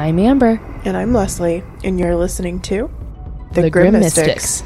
I'm Amber. And I'm Lesley, and you're listening to The, Grimm, Mystics.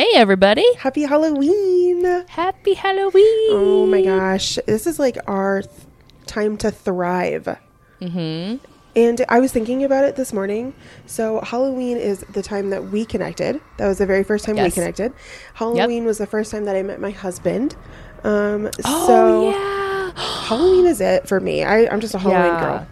Hey, everybody. Happy Halloween! Happy Halloween. Oh my gosh, this is like our th- time to thrive. Mm-hmm. And I was thinking about it this morning. So Halloween is the time that we connected. That was the very first time we connected. Halloween was the first time that I met my husband. Um, Oh, so yeah. Halloween is it for me. I, I'm just a Halloween Yeah. girl.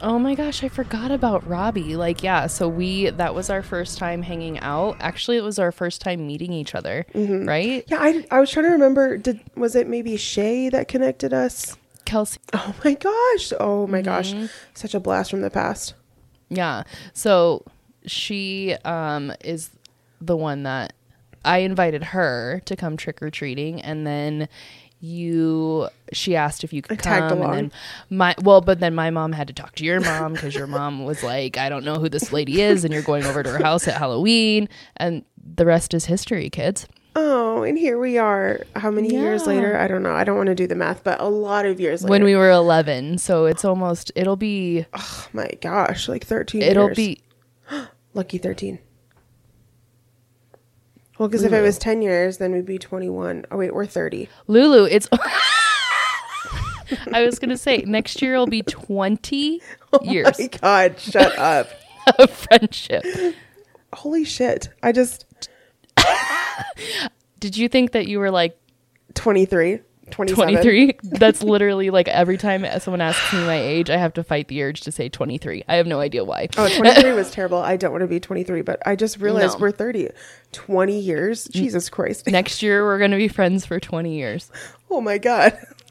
Oh my gosh, I forgot about Robbie. Like, yeah, so we, that was our first time hanging out. Actually, it was our first time meeting each other, Mm-hmm. right? Yeah, I, I was trying to remember. Did was it maybe Shay that connected us? Kelsey. Oh my gosh! Oh my gosh! Mm-hmm. Such a blast from the past. Yeah. So she um is the one that I invited her to come trick or treating and then you she asked if you could I come and then my well but then my mom had to talk to your mom because your mom was like I don't know who this lady is and you're going over to her house at Halloween and the rest is history kids. Oh, and here we are. How many years later? I don't know. I don't want to do the math, but a lot of years later. When we were 11 so it's almost it'll be oh my gosh, like thirteen. it'll years. be lucky thirteen. Well, because if it was ten years, then we'd be twenty-one. Oh wait, we're thirty. Lulu, it's. I was gonna say next year will be twenty years Oh My God, shut up! of friendship. Holy shit! I just Did you think that you were like 23, 27. twenty three? That's literally like every time someone asks me my age, I have to fight the urge to say twenty three. I have no idea why. Oh, 23 was terrible. I don't want to be 23, but I just realized No. we're 30. 20 years? Jesus Christ. Next year we're gonna be friends for twenty years. Oh my God.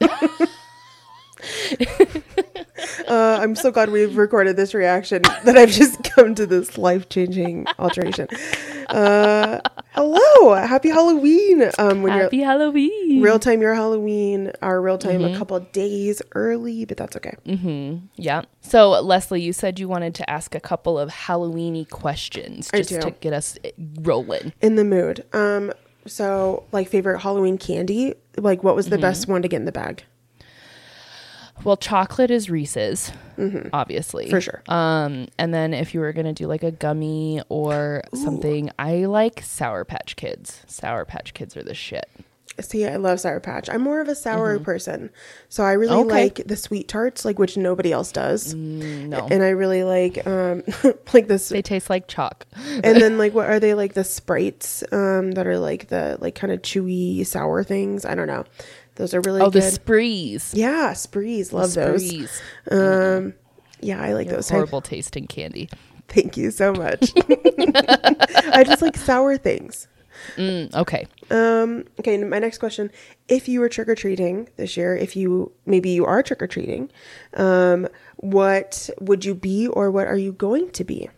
uh, I'm so glad we've recorded this reaction that I've just come to this life changing alteration. Uh, hello. Happy Halloween. Um, when Happy Halloween! you're real time, your Halloween, our real time Mm-hmm. a couple days early, but that's okay. Mm-hmm. Yeah. So Lesley, you said you wanted to ask a couple of Halloweeny questions just to get us rolling. In the mood. Um, so, like, favorite Halloween candy? Like, what was the best one to get in the bag? Well, chocolate is Reese's, obviously. Mm-hmm. For sure. Um, and then if you were gonna do like a gummy or something, I like Sour Patch Kids. Sour Patch Kids are the shit. See, I love Sour Patch. I'm more of a sour person. So I really Mm-hmm. Okay. like the sweet tarts, like which nobody else does. no. And I really like um like this They taste like chalk. and then like what are they like the sprites um that are like the like kind of chewy sour things? I don't know. Those are really Oh, the sprees. yeah, sprees. Love those. Sprees. Um yeah, I like those type. Horrible tasting candy. Thank you so much. I just like sour things. Mm, okay. Um, okay, my next question. If you were trick or treating this year, if you maybe you are trick or treating, um, what would you be or what are you going to be?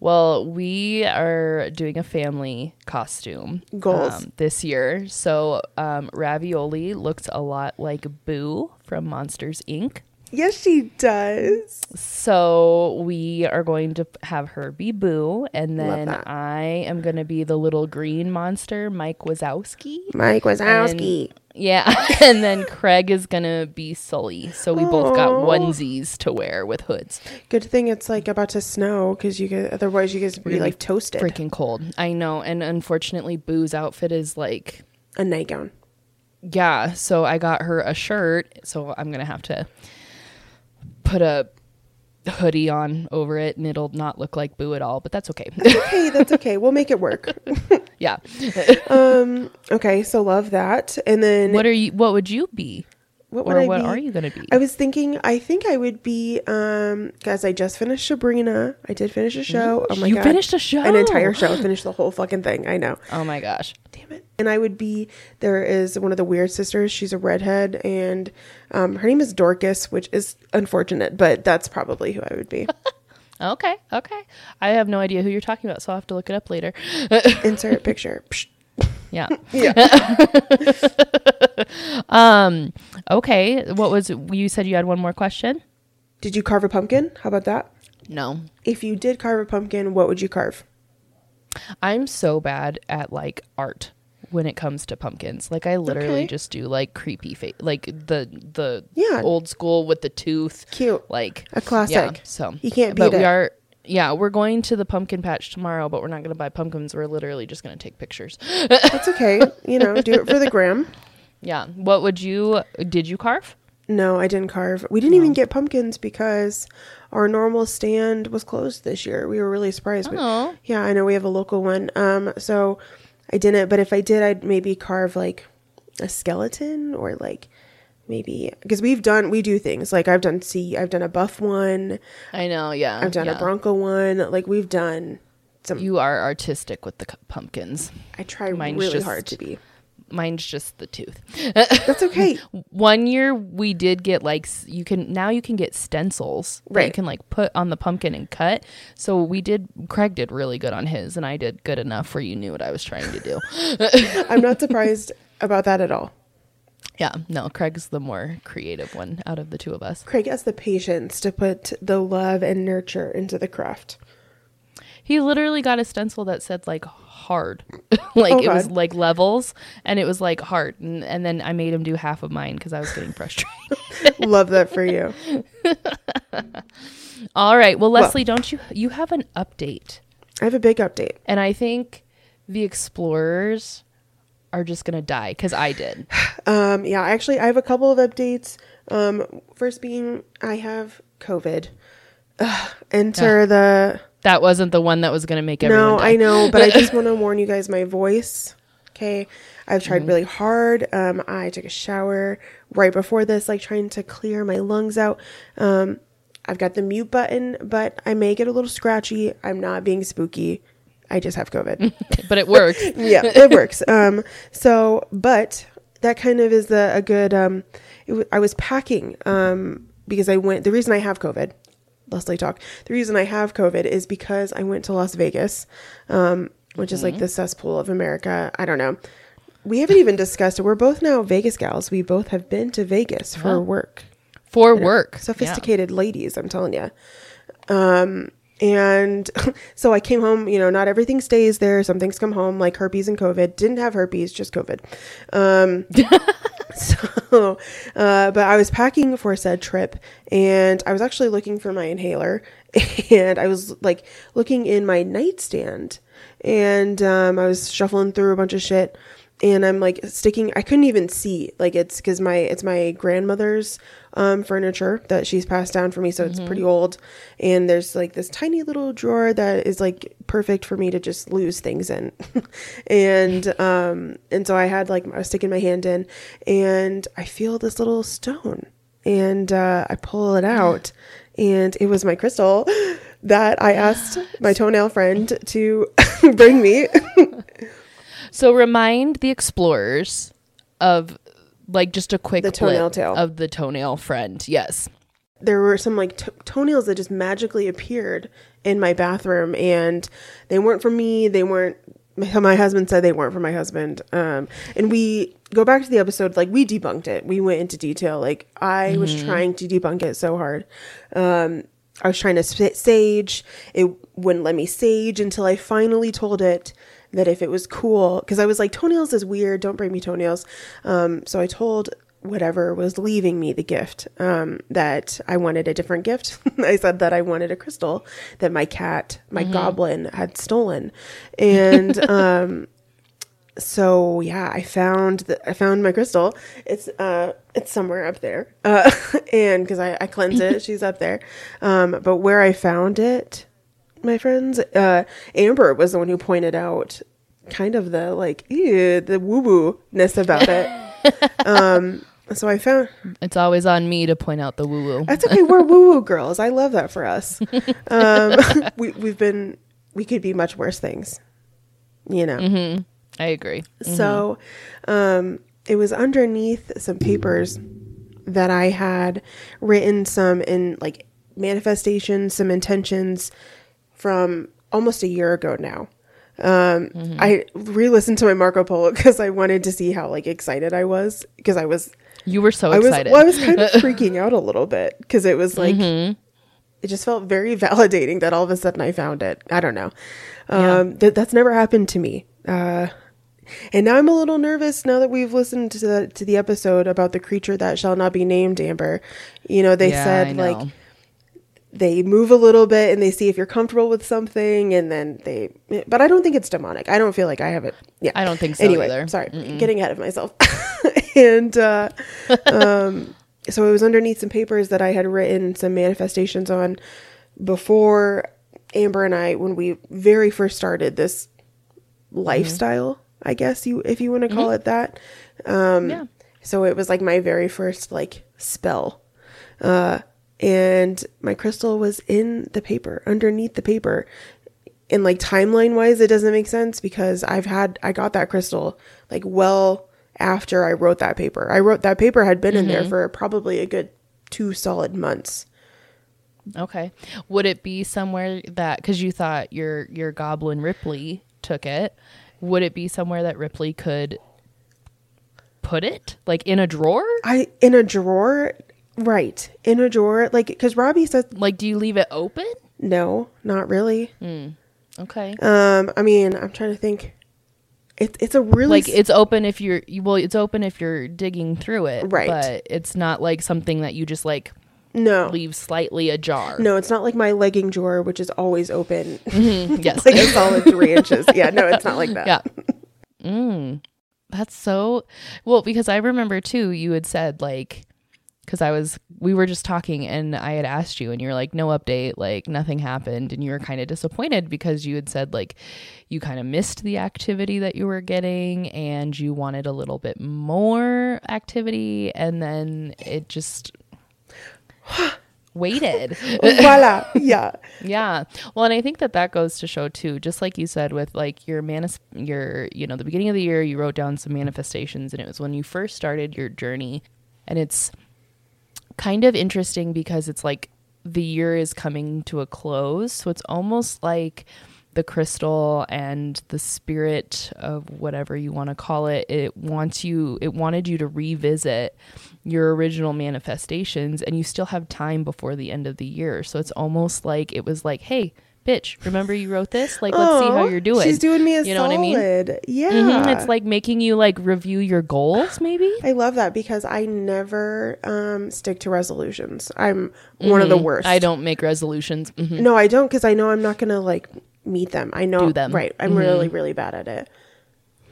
Well, we are doing a family costume Goals. um, this year. So um, Ravioli looks a lot like Boo from Monsters Inc. Yes, she does. So we are going to have her be Boo, and then. I am going to be the little green monster, Mike Wazowski. Mike Wazowski. Yeah, and then Craig is going to be Sully. So we both got oh. onesies to wear with hoods. Good thing it's like about to snow because you get otherwise you guys be gonna be like toasted. Freaking cold. I know, and unfortunately, Boo's outfit is like A nightgown. yeah. So I got her a shirt, so I'm gonna have to put a hoodie on over it, and it'll not look like Boo at all. But that's okay. Okay, that's okay. We'll make it work. yeah. um. Okay. So love that. And then What are you? What would you be? What would or I what be? are you gonna be? I was thinking, I think I would be, um, guys, I just finished Sabrina. I did finish a show. Oh my you god. You finished a show. An entire show. Finished the whole fucking thing. I know. Oh my gosh. Damn it. And I would be, there is one of the weird sisters. She's a redhead and, um, her name is Dorcas, which is unfortunate, but that's probably who I would be. Okay, okay. I have no idea who you're talking about, so I'll have to look it up later. Insert picture. Psh. Yeah. Yeah. Um. Okay. What was you said? You had one more question. Did you carve a pumpkin? How about that? No. If you did carve a pumpkin, what would you carve? I'm so bad at like art when it comes to pumpkins. Like I literally Okay. just do like creepy face, like the the Yeah. old school with the tooth. Cute. Like A classic. Yeah, so You can't But beat we it. are. Yeah, we're going to the pumpkin patch tomorrow, but we're not going to buy pumpkins. We're literally just going to take pictures. That's okay. you know, do it for the gram. Yeah. What would you? Did you carve? No, I didn't carve. We didn't even get pumpkins because our normal stand was closed this year. We were really surprised. Oh. yeah, I know we have a local one. Um, so I didn't. But if I did, I'd maybe carve like a skeleton or like maybe because we've done we do things like I've done C. I've done a buff one. I know. Yeah. I've done yeah. a bronco one. Like we've done some. You are artistic with the pumpkins. I try mine's really just- hard to be. Mine's just the tooth. That's okay. One year we did get like you can now you can get stencils that you can like put on the pumpkin and cut. So we did. Craig did really good on his, and I did good enough where you knew what I was trying to do. I'm not surprised about that at all. Yeah, no, Craig's the more creative one out of the two of us. Craig has the patience to put the love and nurture into the craft. He literally got a stencil that said like hard, like Oh, it was like levels, and it was like hard, and, and then I made him do half of mine because I was getting frustrated. love that for you. All right, well, Lesley, don't you you have an update? I have a big update. And I think the explorers are just gonna die because I did. Um, yeah, actually, I have a couple of updates. Um, first being, I have COVID. Ugh, enter the. That wasn't the one that was gonna make everyone. No, die. I know, but I just want to warn you guys my voice. Okay. I've tried really hard. Um, I took a shower right before this, like trying to clear my lungs out. Um, I've got the mute button, but I may get a little scratchy. I'm not being spooky. I just have COVID. but it works. yeah, it works. Um, so, but that kind of is the, a good. Um, it w- I was packing um, because I went. The reason I have COVID, Lesley talk. The reason I have COVID is because I went to Las Vegas, um, which is like the cesspool of America. I don't know. We haven't even discussed it. We're both now Vegas gals. We both have been to Vegas for work. For work. Yeah. Sophisticated ladies, I'm telling you. Um, and so I came home, you know, not everything stays there. Some things come home, like herpes and COVID. Didn't have herpes, just COVID. Um, so, uh, but I was packing for said trip and I was actually looking for my inhaler and I was like looking in my nightstand and um, I was shuffling through a bunch of shit and I'm like sticking I couldn't even see like it's cuz my it's my grandmother's um, furniture that she's passed down for me so it's pretty old. And there's like this tiny little drawer that is like perfect for me to just lose things in. And um and so I had like I was sticking my hand in and I feel this little stone. And uh, I pull it out and it was my crystal that I asked my toenail friend to bring me So remind the explorers of like just a quick The toenail tail. of the toenail friend. Yes. there were some like to- toenails that just magically appeared in my bathroom and they weren't for me they weren't my husband said they weren't for my husband um and we go back to the episode like we debunked it we went into detail like i was trying to debunk it so hard um i was trying to sage it wouldn't let me sage until i finally told it that if it was cool because i was like toenails is weird don't bring me toenails um so i told whatever was leaving me the gift um, that I wanted a different gift. I said that I wanted a crystal that my cat, my goblin, had stolen, and um, so yeah, I found the, I found my crystal. It's uh it's somewhere up there, uh, and because I, I cleanse it, she's up there. Um, but where I found it, my friends, uh, Amber was the one who pointed out kind of the like ew, the woo woo ness about it. um, so I found It's always on me to point out the woo woo. that's okay. We're woo woo girls. I love that for us. Um, we we've been we could be much worse things, you know. I agree. So, um, it was underneath some papers that I had written some in like manifestations, some intentions from almost a year ago now. Um, I re-listened to my Marco Polo because I wanted to see how like excited I was because I was You were so I was excited. well, I was kind of freaking out a little bit because it was like Mm-hmm. it just felt very validating that all of a sudden I found it. I don't know. Um, that that's never happened to me. Uh, and now I'm a little nervous now that we've listened to the to the episode about the creature that shall not be named. Amber, you know they Yeah, said like they move a little bit and they see if you're comfortable with something, and then they. But I don't think it's demonic. I don't feel like I have it. Yeah, I don't think so anyway, either. Sorry, getting ahead of myself. and uh, um, so it was underneath some papers that I had written some manifestations on before Amber and I, when we very first started this lifestyle, I guess you, if you want to call it that. Um, yeah. So it was like my very first like spell. Uh, and my crystal was in the paper, underneath the paper. And like timeline wise, it doesn't make sense because I've had, I got that crystal like well after I wrote that paper. I wrote that paper had been in there mm-hmm. for probably a good two solid months. Okay. Would it be somewhere that because you thought your your goblin Ripley took it? Would it be somewhere that Ripley could put it, like in a drawer? I, in a drawer, right. In a drawer, like, cause Robbie says, Like, do you leave it open? no, not really. Okay. Um, I mean, I'm trying to think. It's it's a really like it's open if you're you- well, it's open if you're digging through it, Right. But it's not like something that you just like no leave slightly ajar. no. It's not like my legging drawer, which is always open, yes. like a solid three inches. Yeah, no, it's not like that. Yeah. Mm. That's so well because I remember too. You had said like because I was we were just talking and I had asked you and you're like no update like nothing happened and you were kind of disappointed because you had said like you kind of missed the activity that you were getting and you wanted a little bit more activity and then it just waited. Voila. Yeah. Yeah. Well, and I think that that goes to show too, just like you said with like your manis, your, you know, the beginning of the year, you wrote down some manifestations and it was when you first started your journey. And it's kind of interesting because it's like the year is coming to a close. So it's almost like the crystal and the spirit of whatever you want to call it, it wants you, it wanted you to revisit your original manifestations and you still have time before the end of the year. So it's almost like it was like, hey, bitch, remember you wrote this? Like, let's see how you're doing. She's doing me a You know what I mean? solid. Yeah. Mhm. It's like making you like review your goals, maybe. I love that because I never um, stick to resolutions. I'm one of the worst. Mm-hmm. I don't make resolutions. Mhm. No, I don't because I know I'm not gonna like meet them. I know Do them. Mm-hmm. Right. I'm really, really bad at it.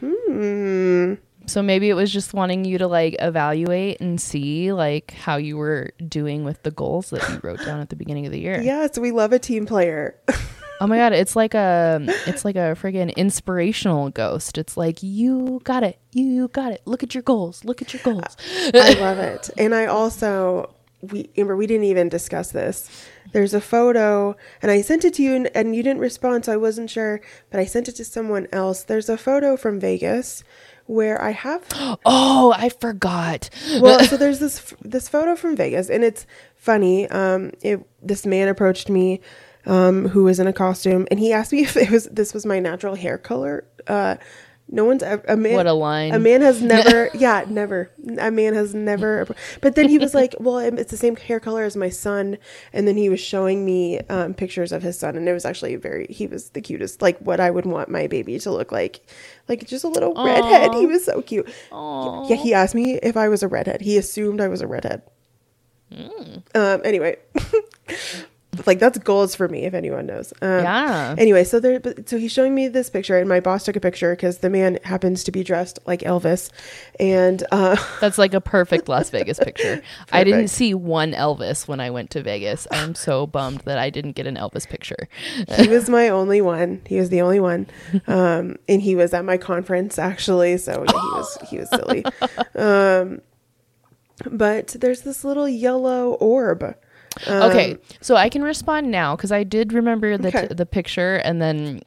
Hmm. So maybe it was just wanting you to like evaluate and see like how you were doing with the goals that you wrote down at the beginning of the year. Yes, we love a team player. Oh my god, it's like a it's like a friggin' inspirational ghost. It's like you got it. You got it. Look at your goals. Look at your goals. I love it. And I also we Amber, we didn't even discuss this. There's a photo and I sent it to you and, and you didn't respond, so I wasn't sure, but I sent it to someone else. There's a photo from Vegas where I have Oh, I forgot. well, so there's this this photo from Vegas, and it's funny. Um, it, this man approached me, um, who was in a costume, and he asked me if it was this was my natural hair color. Uh, no one's ever a man. What a line. A man has never, yeah, never. A man has never. But then he was like, "Well, it's the same hair color as my son," and then he was showing me um, pictures of his son, and it was actually very. He was the cutest, like what I would want my baby to look like, like just a little redhead. He was so cute. Yeah, he asked me if I was a redhead. He assumed I was a redhead. Um. Anyway, like that's goals for me if anyone knows. Um, Yeah. Anyway, so there. but- So he's showing me this picture, and my boss took a picture because the man happens to be dressed like Elvis, and uh, That's like a perfect Las Vegas picture. I didn't see one Elvis when I went to Vegas. I'm so bummed that I didn't get an Elvis picture. he was my only one. He was the only one, um, and he was at my conference actually. So yeah, he was he was silly. Um, but there's this little yellow orb. Okay, so I can respond now because I did remember the Okay. the picture, and then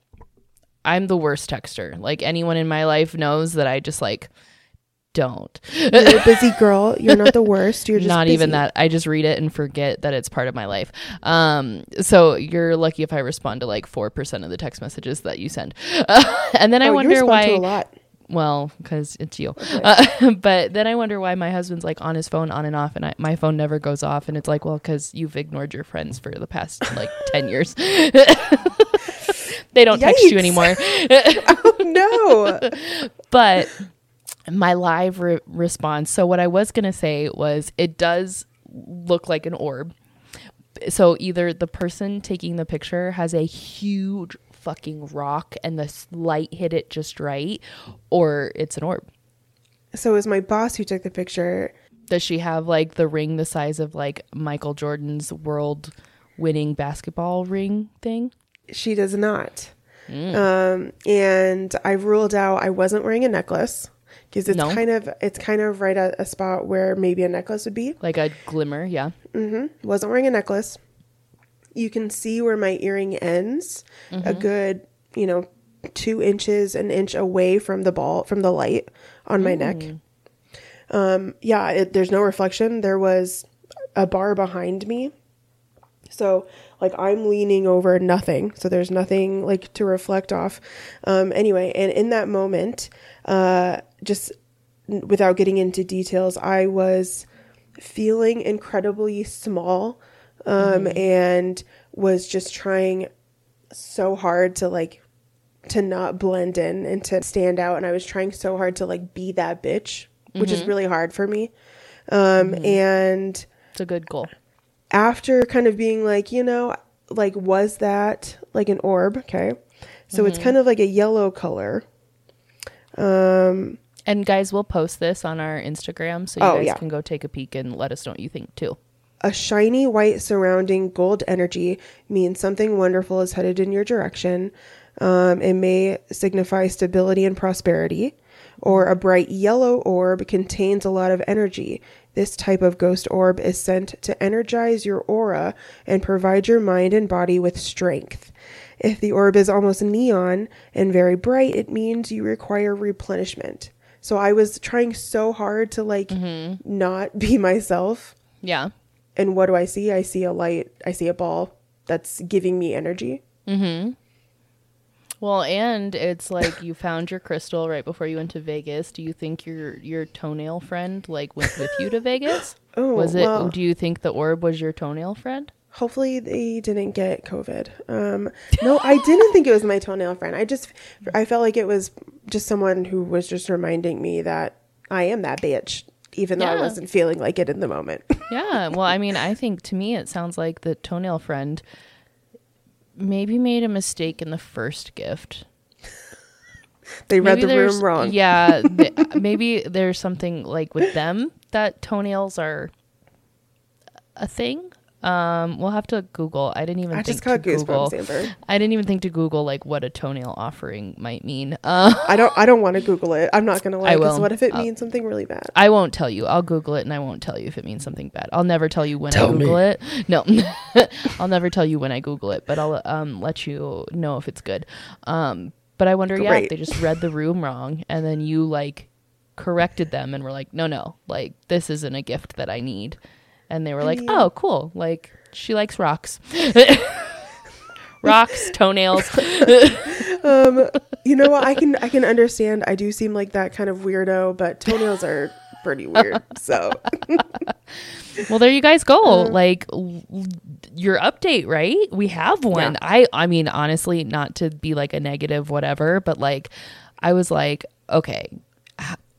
I'm the worst texter. Like anyone in my life knows that I just like don't. You're a busy girl. You're not the worst. You're just Not even that. I just read it and forget that it's part of my life. Um, so you're lucky if I respond to like four percent of the text messages that you send. and then I Oh, you wonder why. To a lot. Well, because it's you. Uh, but then I wonder why my husband's like on his phone on and off, and I, my phone never goes off. And it's like, well, because you've ignored your friends for the past like 10 years. they don't text you anymore. oh, no. but my live re- response. So, what I was going to say was it does look like an orb. So, either the person taking the picture has a huge fucking rock and the light hit it just right, or it's an orb. So it was my boss who took the picture. Does she have like the ring the size of like Michael Jordan's world winning basketball ring thing? She does not. Mm. Um, and I ruled out I wasn't wearing a necklace because it's No? kind of it's kind of right at a spot where maybe a necklace would be. Like a glimmer, yeah. mm-hmm. Wasn't wearing a necklace. You can see where my earring ends, a good you know two inches, an inch away from the ball from the light on my neck. Um, yeah, it, there's no reflection. There was a bar behind me. So, like, I'm leaning over nothing. So, there's nothing like to reflect off. Um, anyway, and in that moment, uh, just without getting into details, I was feeling incredibly small um, and was just trying so hard to like to not blend in and to stand out. And i was trying so hard to like be that bitch which is really hard for me. Um and It's a good goal. after kind of being like you know like was that like an orb? Okay. So it's kind of like a yellow color. Um And guys, we'll post this on our Instagram so you Oh, guys yeah. can go take a peek and let us know what you think too. A shiny white surrounding gold energy means something wonderful is headed in your direction. Um, it may signify stability and prosperity. Or a bright yellow orb contains a lot of energy. This type of ghost orb is sent to energize your aura and provide your mind and body with strength. If the orb is almost neon and very bright, it means you require replenishment. So I was trying so hard to like not be myself. Yeah. And what do I see? I see a light, I see a ball that's giving me energy. Mm-hmm. Well, and it's like you found your crystal right before you went to Vegas. Do you think your your toenail friend like went with you to Vegas? Oh, was it? well- Do you think the orb was your toenail friend? Hopefully they didn't get COVID. Um, no, I didn't think it was my toenail friend. I just, I felt like it was just someone who was just reminding me that I am that bitch, even though I wasn't feeling like it in the moment. Yeah. Well, I mean, I think to me it sounds like the toenail friend maybe made a mistake in the first gift. they read Maybe the room wrong. Yeah, th- maybe there's something like with them that toenails are a thing. Um, we'll have to Google. I didn't even I think just got to Google. goosebumps, Amber. I didn't even think to Google like what a toenail offering might mean. Uh, I don't, I don't want to Google it. I'm not gonna lie. I Because will. what if it I'll- means something really bad? I won't tell you. I'll Google it and I won't tell you if it means something bad. I'll never tell you when Tell I me. Google it. No, I'll never tell you when I Google it, but I'll um, let you know if it's good. Um, but I wonder, yeah, if Great. they just read the room wrong and then you like corrected them and were like, no, no, like this isn't a gift that I need. And they were like, mean- oh, cool. Like she likes rocks. rocks, toenails. Um, you know what? I can, I can understand. I do seem like that kind of weirdo, but toenails are pretty weird. So Well, there you guys go. Uh. like l- l- your update, right? We have one. Yeah. I I mean, honestly, not to be like a negative whatever, but like I was like, okay,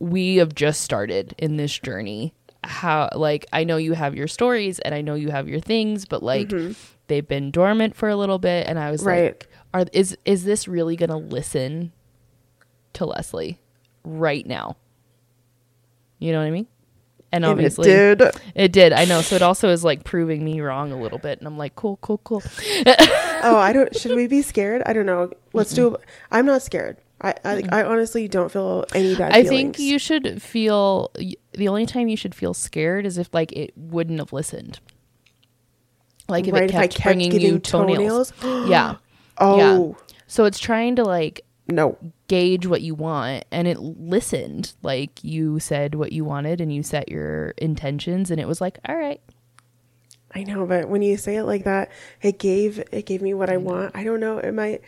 we have just started in this journey. How like I know you have your stories and I know you have your things, but like mm-hmm. they've been dormant for a little bit and I was Right. like, are is is this really going to listen to Lesley right now? You know what I mean? And and it obviously did. it did. I know. So it also is like proving me wrong a little bit. And I'm like, cool, cool, cool. Oh, I don't. Should we be scared? I don't know. Let's do. I'm not scared. I I, I honestly don't feel any bad. I feelings. think you should feel the only time you should feel scared is if like it wouldn't have listened. Like if Right, it if kept, kept bringing you toenails. toenails? yeah. Oh, Yeah. So it's trying to like No. gauge what you want and it listened like you said what you wanted and you set your intentions and it was like all right I know, but when you say it like that, it gave it gave me what I mm. want. I don't know. It might.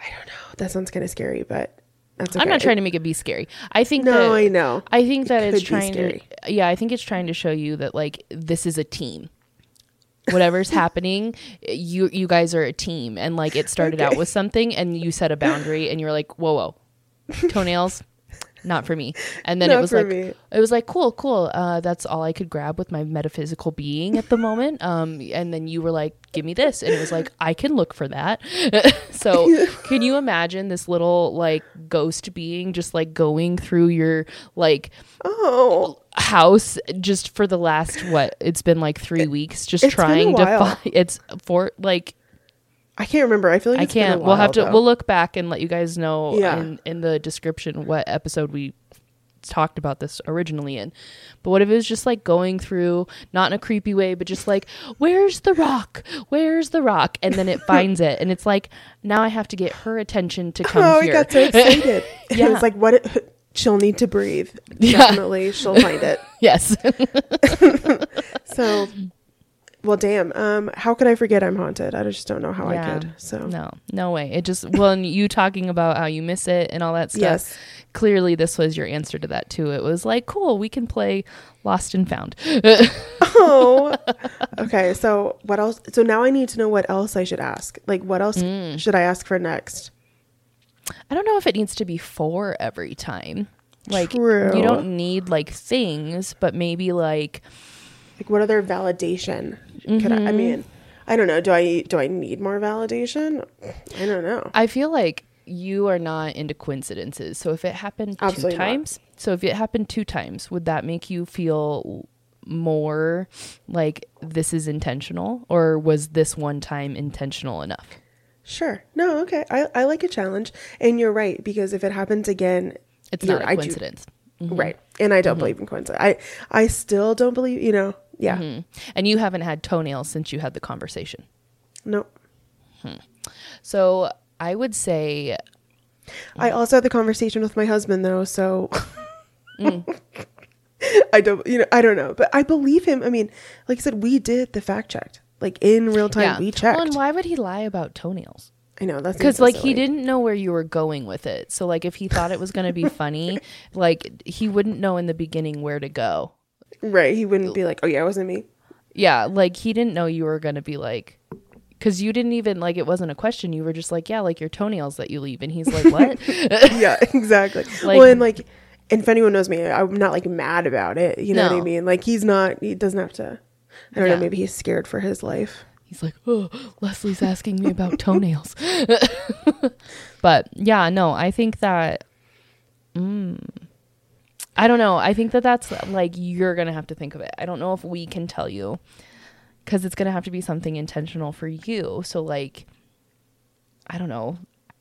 I don't know. That sounds kind of scary, but okay. i'm not trying to make it be scary. I think No, that, I know. i think that could it's trying to yeah i think it's trying to show you that like this is a team. Whatever's happening you you guys are a team. And like it started out with something and you set a boundary and you're like whoa whoa. Toenails not for me. And then it was like me. it was like cool cool. Uh, that's all i could grab with my metaphysical being at the moment. Um, and then you were like give me this. And it was like i can look for that. So can you imagine this little like ghost being just like going through your like Oh, house just for the last what it's been like three weeks just it's trying to find it's for like I can't remember. I feel like i it's can't we'll have to though. we'll look back and let you guys know Yeah. in, in the description what episode we talked about this originally in but what if it was just like going through not in a creepy way but just like where's the rock where's the rock and then it finds it and it's like now i have to get her attention to come Oh, I here got so excited. Yeah. It was like, what? It, she'll need to breathe. Yeah. Definitely, she'll find it. yes So, well, damn. Um, how could I forget I'm haunted? I just don't know how I could. So, No, no way. It just well, and you talking about how you miss it and all that stuff. Yes. Clearly, this was your answer to that too. It was like, cool, we can play Lost and Found. oh, okay. So, what else? So now I need to know what else I should ask. Like, what else Mm. should I ask for next? I don't know if it needs to be for every time. Like True. you don't need like things, but maybe like Like, what other validation could I? I Mm-hmm. mean, I don't know. Do I do I need more validation? I don't know. I feel like you are not into coincidences. So if it happened Absolutely two not. times, so if it happened two times, would that make you feel more like this is intentional or was this one time intentional enough? Sure. No. Okay. I I like a challenge, and you're right because if it happens again, It's not I a do- coincidence. right? And I don't believe in coincidence. I I still don't believe. You know. Yeah. Mm-hmm. And you haven't had toenails since you had the conversation. No. So I would say, I also had the conversation with my husband though, so Mm. I don't you know I don't know, but I believe him. I mean, like I said, we did the fact checked. Like in real time, yeah. we checked. Well, and why would he lie about toenails? I know that's Because like he didn't know where you were going with it. So like if he thought it was going to be funny, like he wouldn't know in the beginning where to go. Right. He wouldn't be like, "Oh yeah, it wasn't me." Yeah, like he didn't know you were going to be like. Because you didn't even like it wasn't a question. You were just like, yeah, like your toenails that you leave, and he's like, what? yeah, exactly. Like- well, and like, and if anyone knows me, I'm not like mad about it. You know what I mean? Like he's not. He doesn't have to. I don't Yeah. know. Maybe he's scared for his life. He's like, oh, Lesley's asking me about toenails. but yeah, no, I think that, mm, I don't know. I think that that's like, you're going to have to think of it. I don't know if we can tell you because it's going to have to be something intentional for you. So, like, I don't know.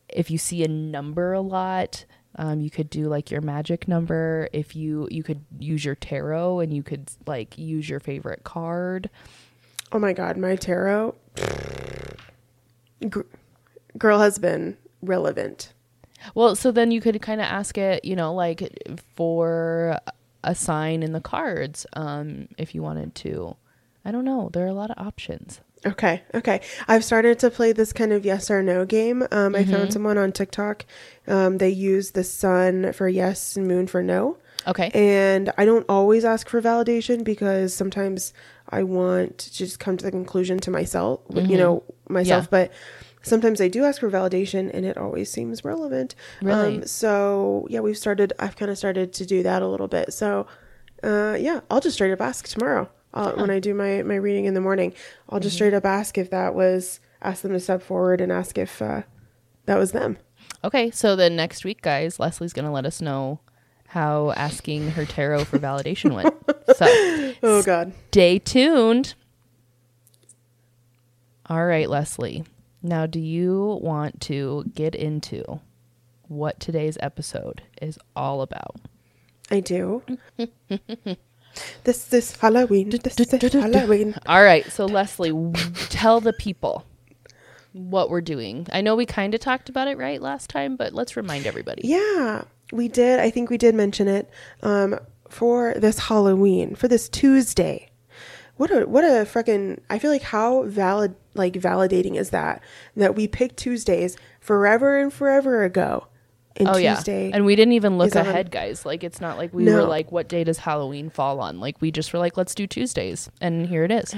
If you see a number a lot, um, you could do like your magic number. If you you could use your tarot and you could like use your favorite card. Oh my god, my tarot girl has been relevant. Well, so then you could kind of ask it, you know, like for a sign in the cards, um, if you wanted to. I don't know. There are a lot of options. Okay, okay. I've started to play this kind of yes or no game. Um, I Mm-hmm. found someone on TikTok. Um, they use the sun for yes and moon for no. Okay. And I don't always ask for validation because sometimes I want to just come to the conclusion to myself, you know, myself. Mm-hmm. Yeah. But sometimes I do ask for validation and it always seems relevant. Really? Um, so yeah, we've started, I've kind of started to do that a little bit. So uh, yeah, I'll just straight up ask tomorrow uh, when I do my, my reading in the morning. I'll Mm-hmm. just straight up ask if that was, ask them to step forward and ask if uh, that was them. Okay. So then next week, guys, Lesley's going to let us know how asking her tarot for validation went. So Oh God. stay tuned. All right, Lesley. Now, do you want to get into what today's episode is all about? I do. this is Halloween. This is Halloween. All right, so Lesley, tell the people what we're doing. I know we kind of talked about it right last time, but let's remind everybody. Yeah, we did. I think we did mention it um, for this Halloween, for this Tuesday. What a what a freaking! I feel like how valid like validating is that that we picked Tuesdays forever and forever ago. And Oh Tuesday, yeah, and we didn't even look is on- ahead, guys. Like it's not like we No. were like, "What day does Halloween fall on?" Like we just were like, "Let's do Tuesdays," and here it is.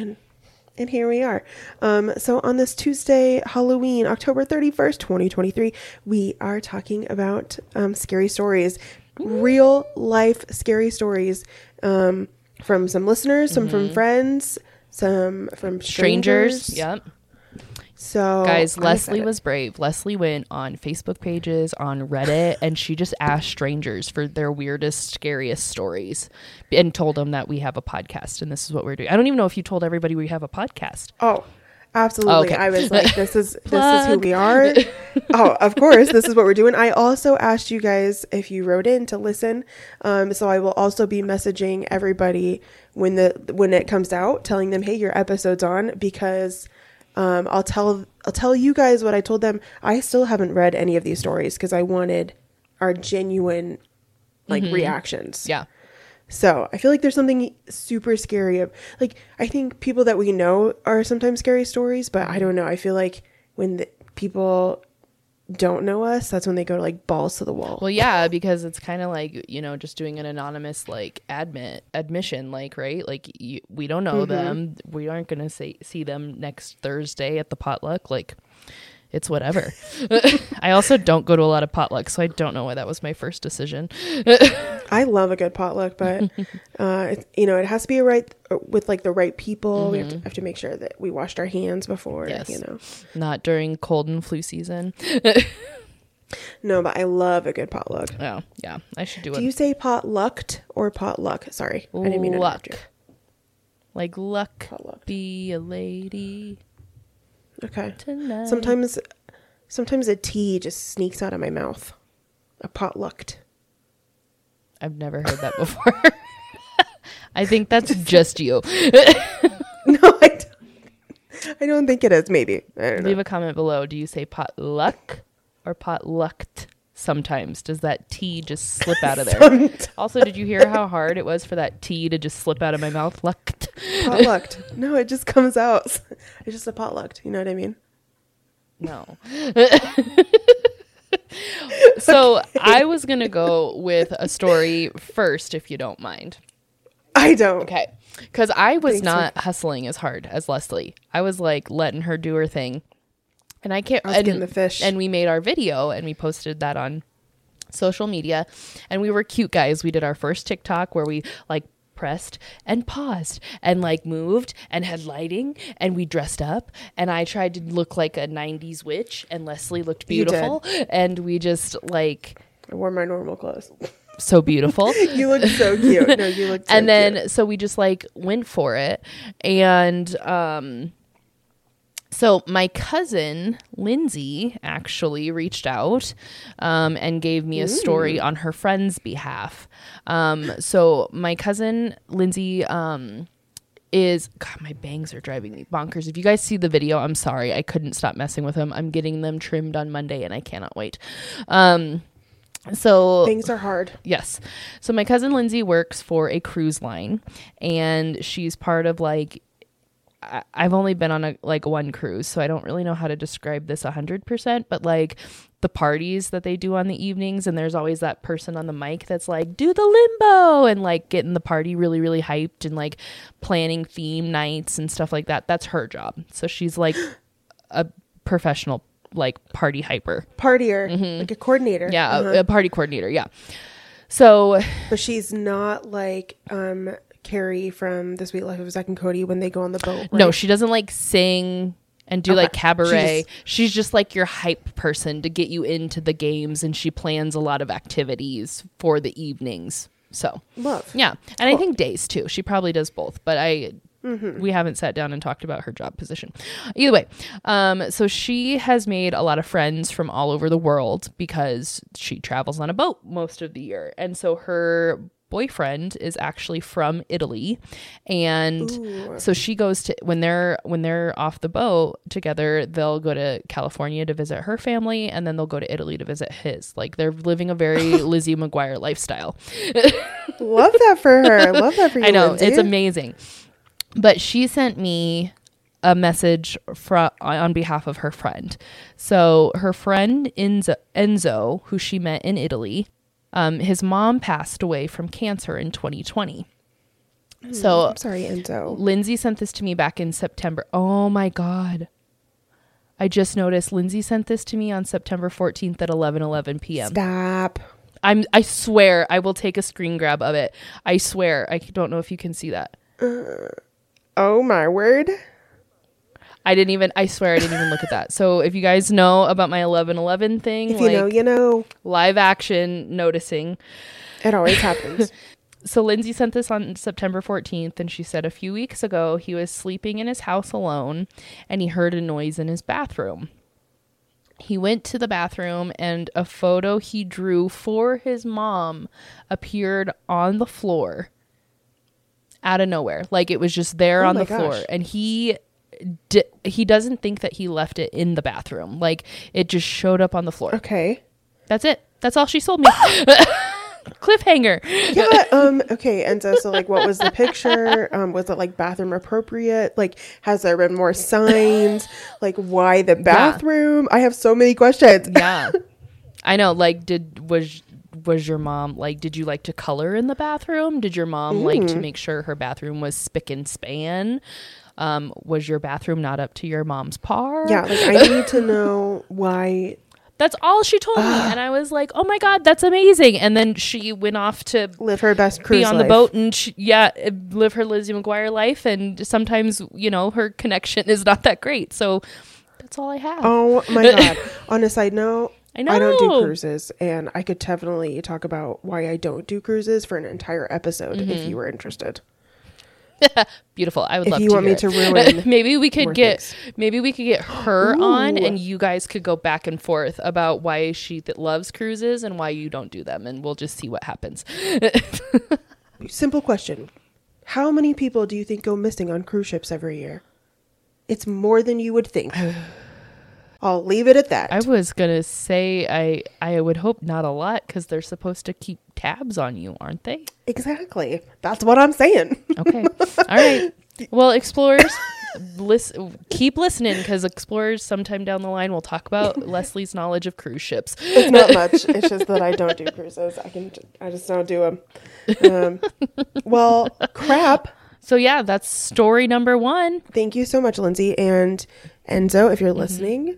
And here we are. Um, so on this Tuesday, Halloween, October 31st, 2023, we are talking about um, scary stories, real life scary stories um, from some listeners, some from friends, some from strangers. Strangers, yep. So, Guys, I'm Lesley excited. was brave. Lesley went on Facebook pages, on Reddit, and she just asked strangers for their weirdest, scariest stories and told them that we have a podcast and this is what we're doing. I don't even know if you told everybody we have a podcast. Oh, absolutely. Okay. I was like, this is this is who we are. oh, of course, this is what we're doing. I also asked you guys if you wrote in to listen. Um, so I will also be messaging everybody when the when it comes out, telling them, hey, your episode's on because um, I'll tell I'll tell you guys what I told them. I still haven't read any of these stories because I wanted our genuine like reactions. Mm-hmm. Yeah. So I feel like there's something super scary. Of, like I think people that we know are sometimes scary stories, but I don't know. I feel like when the people don't know us, that's when they go to like balls to the wall. Well, yeah, because it's kind of like you know just doing an anonymous like admit admission, like right, like you, we don't know mm-hmm. them, we aren't gonna say see them next Thursday at the potluck, like it's whatever. I also don't go to a lot of potlucks, so I don't know why that was my first decision. I love a good potluck, but uh, it, you know it has to be right with like the right people. We have to, have to make sure that we washed our hands before. Yes. You know, Not during cold and flu season. no, but I love a good potluck. Oh yeah, I should do, it. Do you say potlucked or potluck? Sorry, I didn't mean to luck, like luck. Potluck. be a lady Okay. tonight. Sometimes, sometimes a T just sneaks out of my mouth. A pot potlucked. I've never heard that before. I think that's just you. No, I don't. I don't think it is. Maybe I don't know. Leave a comment below. Do you say potluck or potlucked? Sometimes does that T just slip out of there? Sometimes. also, did you hear how hard it was for that T to just slip out of my mouth? Lucked. potlucked. No, it just comes out. It's just a potlucked. You know what I mean? No. so I was gonna go with a story first, if you don't mind. I don't. Okay. Because I was Thanks not hustling as hard as Lesley. I was like letting her do her thing. And I can't I was and, getting the fish. and we made our video and we posted that on social media. And we were cute guys. We did our first TikTok where we like pressed and paused and like moved and had lighting and we dressed up and I tried to look like a 90s witch and Lesley looked beautiful and we just like I wore my normal clothes. so beautiful. you look so cute. No, you look. So and then cute. so we just like went for it and um so my cousin lindsay actually reached out um, and gave me a story on her friend's behalf um, so my cousin lindsay um, is God, my bangs are driving me bonkers. If you guys see the video, I'm sorry. I couldn't stop messing with them. I'm getting them trimmed on Monday and I cannot wait. Um so things are hard. Yes. So my cousin Lindsay works for a cruise line and she's part of like I- I've only been on a like one cruise, so I don't really know how to describe this 100%, but like the parties that they do on the evenings and there's always that person on the mic that's like do the limbo and like getting the party really really hyped and like planning theme nights and stuff like that. That's her job. So she's like a professional like party hyper. Partier, like a coordinator. Mm-hmm. Yeah, Uh-huh. a, a party coordinator, yeah. So but she's not like um Carey from The Sweet Life of Zack and Cody when they go on the boat. No, she doesn't like sing and do Okay. like cabaret. She She's just like your hype person to get you into the games and she plans a lot of activities for the evenings. So, love. yeah. And I think days too. She probably does both, but I Mm-hmm. we haven't sat down and talked about her job position. Either way, um, so she has made a lot of friends from all over the world because she travels on a boat most of the year. And so her boyfriend is actually from Italy and Ooh. so she goes to when they're when they're off the boat together they'll go to California to visit her family and then they'll go to Italy to visit his like they're living a very Lizzie McGuire lifestyle Love that for her. Love that for you. I know Lindsay. it's amazing. But she sent me a message from on behalf of her friend. So her friend Enzo, Enzo who she met in Italy, um, his mom passed away from cancer in 2020. So I'm sorry, Enzo. Lindsay sent this to me back in September. Oh my god. I just noticed Lindsay sent this to me on September 14th at 11:11 p.m. Stop. I'm I swear I will take a screen grab of it. I swear. I don't know if you can see that. Oh my word. I didn't even I swear I didn't even look at that. So if you guys know about my 1111 thing, If you like know, you know. live action noticing. It always happens. So Lindsay sent this on September 14th and she said a few weeks ago he was sleeping in his house alone and he heard a noise in his bathroom. He went to the bathroom and a photo he drew for his mom appeared on the floor out of nowhere. Like it was just there Oh on the floor and he di- he doesn't think that he left it in the bathroom. Like it just showed up on the floor. Okay. That's it. That's all she sold me. Cliffhanger. Yeah. Um. Okay. And So, so like, what was the picture? Um. Was it like bathroom appropriate? Like, has there been more signs? Like, why the bathroom? I have so many questions. yeah i know like did was was your mom like did you like to color in the bathroom did your mom like Mm. to make sure her bathroom was spick and span um was your bathroom not up to your mom's par Yeah. Like, I need to know why. that's all she told me and i was like oh my god that's amazing and then she went off to Live her best cruise be on the boat and she, yeah uh, live her lizzie mcguire life and sometimes you know her connection is not that great so that's all i have Oh my god. On a side note, I know I don't do cruises, and I could definitely talk about why I don't do cruises for an entire episode Mm-hmm. if you were interested. Beautiful. I would If love you to want me to it. ruin maybe we could get things. maybe we could get her on and you guys could go back and forth about why she th- loves cruises and why you don't do them and we'll just see what happens. Simple question: How many people do you think go missing on cruise ships every year? It's more than you would think. I'll leave it at that. I was going to say I I would hope not a lot cuz they're supposed to keep tabs on you, aren't they? exactly. That's what I'm saying. Okay. All right. Well, explorers, listen, keep listening because explorers sometime down the line will talk about Lesley's knowledge of cruise ships. It's not much. It's just that I don't do cruises. I can. I just don't do them. Um, well, crap. So yeah, that's story number 1. Thank you so much, Lindsay and Enzo. If you're Mm-hmm. listening,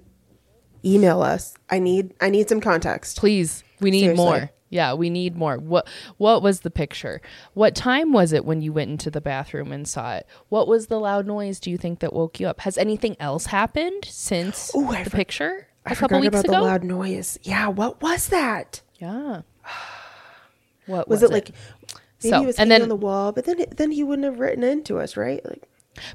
email us. I need. I need some context. Please, we need Seriously. more. Yeah, we need more. What what was the picture? What time was it when you went into the bathroom and saw it? What was the loud noise do you think that woke you up? Has anything else happened since Ooh, the for- picture a I couple forgot weeks about ago? the loud noise. Yeah. What was that? yeah. What Was, it like? Maybe So, it was and then- on the wall, but then then he wouldn't have written into us, right? Like,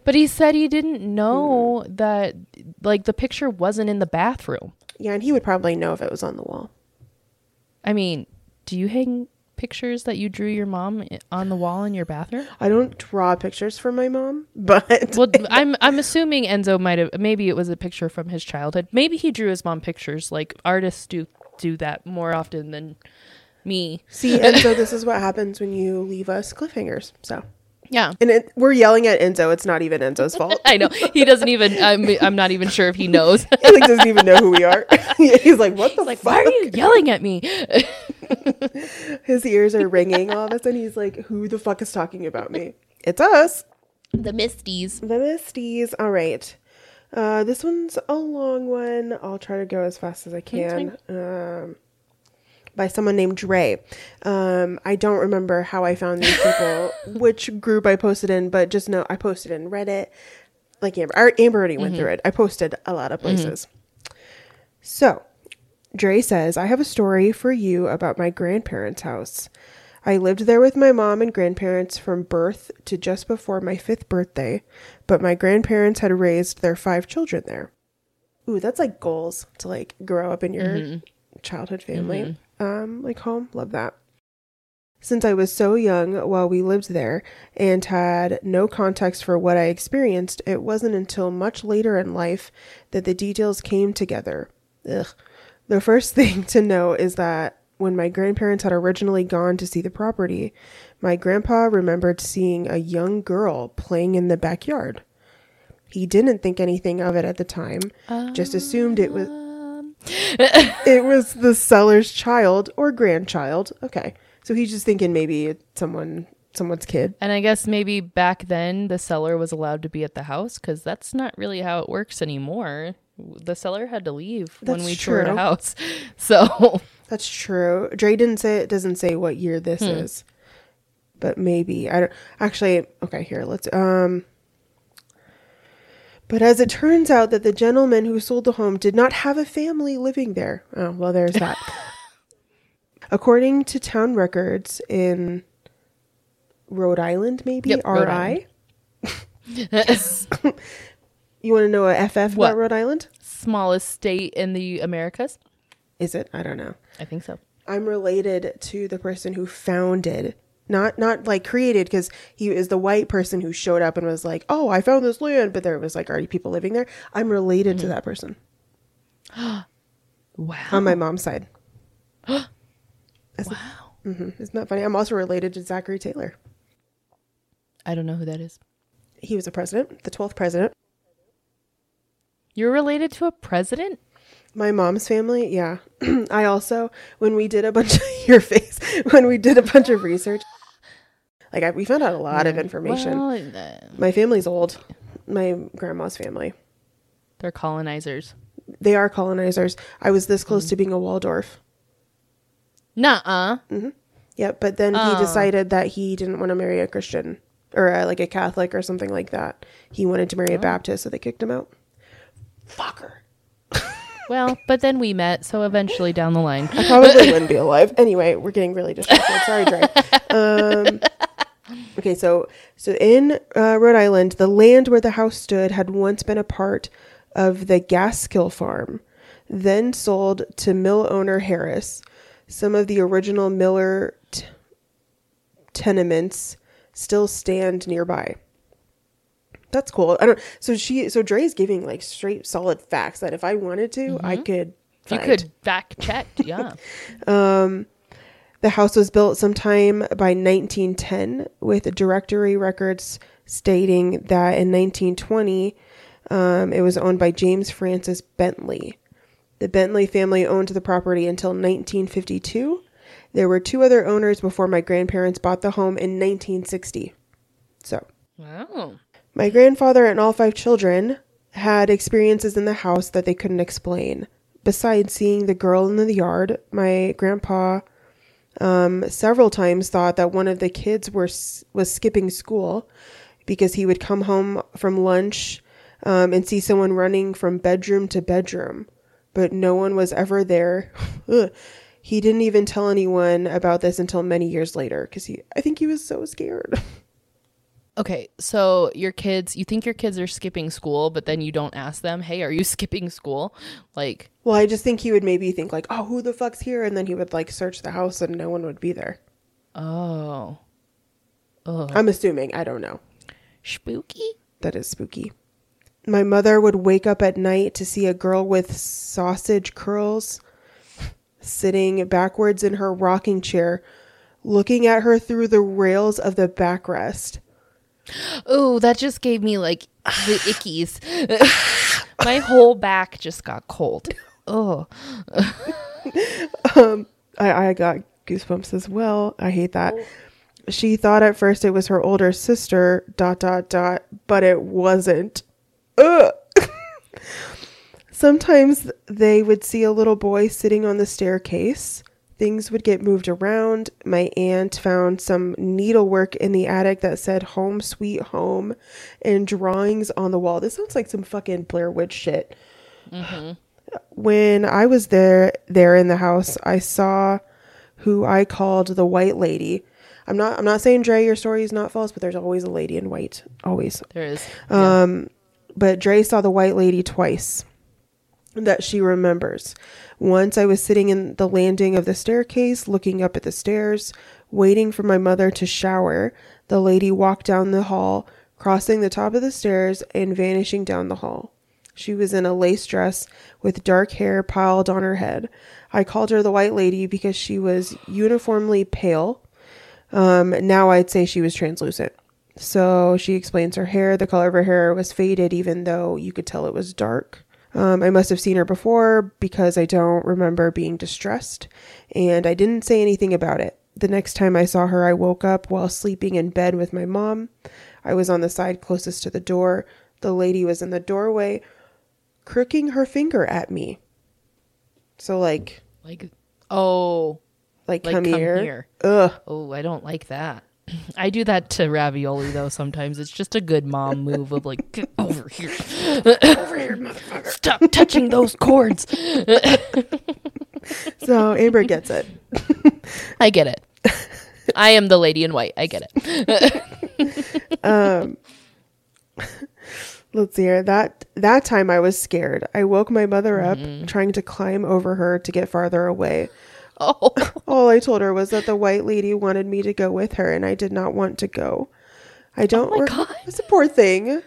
But he said he didn't know mm-hmm. that like the picture wasn't in the bathroom. yeah, and he would probably know if it was on the wall. I mean, do you hang pictures that you drew your mom on the wall in your bathroom? I don't draw pictures for my mom, but well, I'm I'm assuming Enzo might have maybe it was a picture from his childhood. Maybe he drew his mom pictures. Like artists do do that more often than me. see, Enzo, this is what happens when you leave us cliffhangers. So, Yeah. and it, we're yelling at Enzo. It's not even Enzo's fault. I know. He doesn't even I'm I'm not even sure if he knows. he like doesn't even know who we are. He's like, what the like, fuck? why are you yelling at me? His ears are ringing all of a sudden. He's like, who the fuck is talking about me? It's us. the Misties. The Misties. All right. Uh, this one's a long one. I'll try to go as fast as I can. Um, by someone named Dre. Um, I don't remember how I found these people, which group I posted in, but just know I posted in Reddit. Like Amber, Amber already went through it. I posted a lot of places. So, Dre says, I have a story for you about my grandparents' house. I lived there with my mom and grandparents from birth to just before my fifth birthday, but my grandparents had raised their five children there. Ooh, that's like goals to like grow up in your childhood family, um, like home. Love that. Since I was so young while we lived there and had no context for what I experienced, it wasn't until much later in life that the details came together. Ugh. The first thing to know is that when my grandparents had originally gone to see the property, my grandpa remembered seeing a young girl playing in the backyard. He didn't think anything of it at the time, just assumed it was Um, it was the seller's child or grandchild. Okay. So he's just thinking maybe it's someone someone's kid. and I guess maybe back then the seller was allowed to be at the house because that's not really how it works anymore. The seller had to leave when That's we toured a house. So That's true. Dre didn't say it doesn't say what year this is. But maybe. I don't actually okay, here, let's um but as it turns out that the gentleman who sold the home did not have a family living there. Oh, well there's that. According to town records in Rhode Island, maybe Yep, RI. yes. you want to know a FF What? about Rhode Island? smallest state in the Americas. Is it? I don't know. I think so. I'm related to the person who founded, not not like created, because he is the white person who showed up and was like, "Oh, I found this land," but there was like already people living there. I'm related to that person Wow. on my mom's side. wow. hmm Isn't that funny? I'm also related to Zachary Taylor. I don't know who that is. He was a president, the 12th president. You're related to a president? My mom's family, yeah. I also, when we did a bunch of your face, when we did a bunch of research, like I, we found out a lot of information. Well, uh, My family's old. My grandma's family. they're colonizers. They are colonizers. I was this close to being a Waldorf. Nuh-uh. Yep, but then Oh. he decided that he didn't want to marry a Christian or uh like a Catholic or something like that. He wanted to marry a Baptist, so they kicked him out. Fucker. Well, but then we met, so eventually down the line. I probably wouldn't be alive. Anyway, we're getting really distracted. Sorry, Dre. Um, okay, so so in uh, Rhode Island, the land where the house stood had once been a part of the Gaskill farm, then sold to mill owner Harris. Some of the original Miller t- tenements still stand nearby. That's cool. I don't. So she. So Dre's giving like straight solid facts that if I wanted to, I could. You could fact check, yeah. The house was built sometime by 1910, with directory records stating that in 1920 um, it was owned by James Francis Bentley. The Bentley family owned the property until 1952. There were two other owners before my grandparents bought the home in 1960. So, Wow. My grandfather and all five children had experiences in the house that they couldn't explain. Besides seeing the girl in the yard, my grandpa um, several times thought that one of the kids were was skipping school because he would come home from lunch um, and see someone running from bedroom to bedroom, but no one was ever there. He didn't even tell anyone about this until many years later because he, I think he was so scared. Okay, so your kids, you think your kids are skipping school, but then you don't ask them, hey, are you skipping school? Like, Well, I just think he would maybe think like, "Oh, who the fuck's here?" and then he would like search the house and no one would be there. oh, oh, I'm assuming, I don't know. spooky? That is spooky. My mother would wake up at night to see a girl with sausage curls sitting backwards in her rocking chair, looking at her through the rails of the backrest. Oh, that just gave me like the ickies. My whole back just got cold. Oh, I, I got goosebumps as well. I hate that. She thought at first it was her older sister, dot, dot, dot, but it wasn't. Ugh. Sometimes they would see a little boy sitting on the staircase. Things would get moved around. My aunt found some needlework in the attic that said home sweet home and drawings on the wall. This sounds like some fucking Blair Witch shit when I was there there in the house, I saw who I called the white lady. I'm not I'm not saying Dre your story is not false, but there's always a lady in white. Always. there is. Um but Dre saw the white lady twice. that she remembers. Once I was sitting in the landing of the staircase, looking up at the stairs, waiting for my mother to shower. The lady walked down the hall, crossing the top of the stairs and vanishing down the hall. She was in a lace dress with dark hair piled on her head. I called her the White Lady because she was uniformly pale. Um, now I'd say she was translucent. So she explains her hair. The color of her hair was faded, even though you could tell it was dark. Um, I must have seen her before because I don't remember being distressed, and I didn't say anything about it. The next time I saw her, I woke up while sleeping in bed with my mom. I was on the side closest to the door. The lady was in the doorway, crooking her finger at me. So, like, Like, oh, like, like come, come here. here. Ugh. Oh, I don't like that. I do that to ravioli though sometimes. It's just a good mom move of like, get over here. over here, motherfucker. Stop touching those cords. So Amber gets it. I get it. I am the lady in white. I get it. Um, let's see here. That that time I was scared. I woke my mother up, Mm-hmm. trying to climb over her to get farther away. Oh, All I told her was that the white lady wanted me to go with her, and I did not want to go. I don't. Oh my God. It's a poor thing.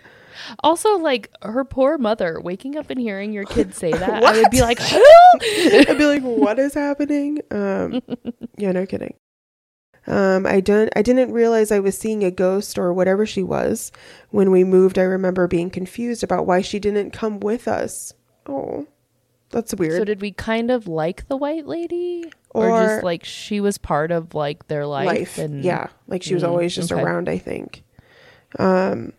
also like her poor mother waking up and hearing your kid say that. I would be like! I'd be like, "What is happening?" Um, yeah, no kidding. Um, I don't. I didn't realize I was seeing a ghost or whatever she was. When we moved, I remember being confused about why she didn't come with us. Oh, that's weird. So did we kind of like the white lady, or, Or- just like she was part of like their life? life. and yeah, like she was Mm, always just okay. around, I think. Um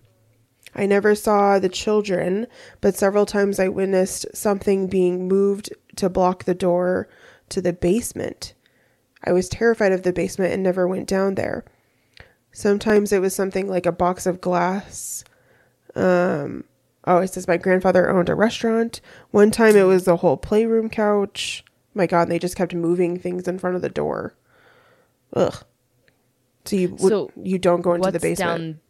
I never saw the children, but several times I witnessed something being moved to block the door to the basement. I was terrified of the basement and never went down there. Sometimes it was something like a box of glass. Um oh, it says my grandfather owned a restaurant. One time it was the whole playroom couch. My god, they just kept moving things in front of the door. Ugh. So you would, So you don't go into the basement. down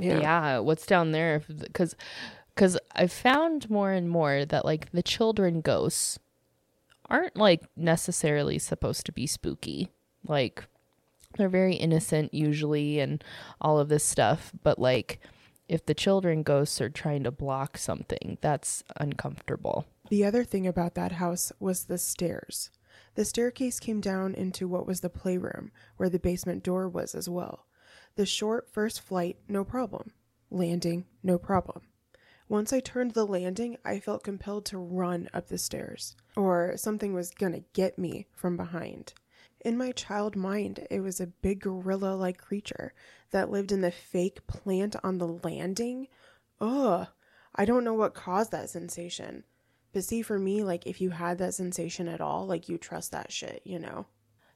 yeah. yeah. what's down there because because i've found more and more that like the children ghosts aren't like necessarily supposed to be spooky like they're very innocent usually and all of this stuff but like if the children ghosts are trying to block something that's uncomfortable The other thing about that house was the stairs. The staircase came down into what was the playroom, where the basement door was as well. The short first flight, no problem. Landing, no problem. Once I turned the landing, I felt compelled to run up the stairs, or something was gonna get me from behind. In my child mind, it was a big gorilla like creature that lived in the fake plant on the landing. Ugh, I don't know what caused that sensation. But see, for me, like if you had that sensation at all, like you trust that shit, you know?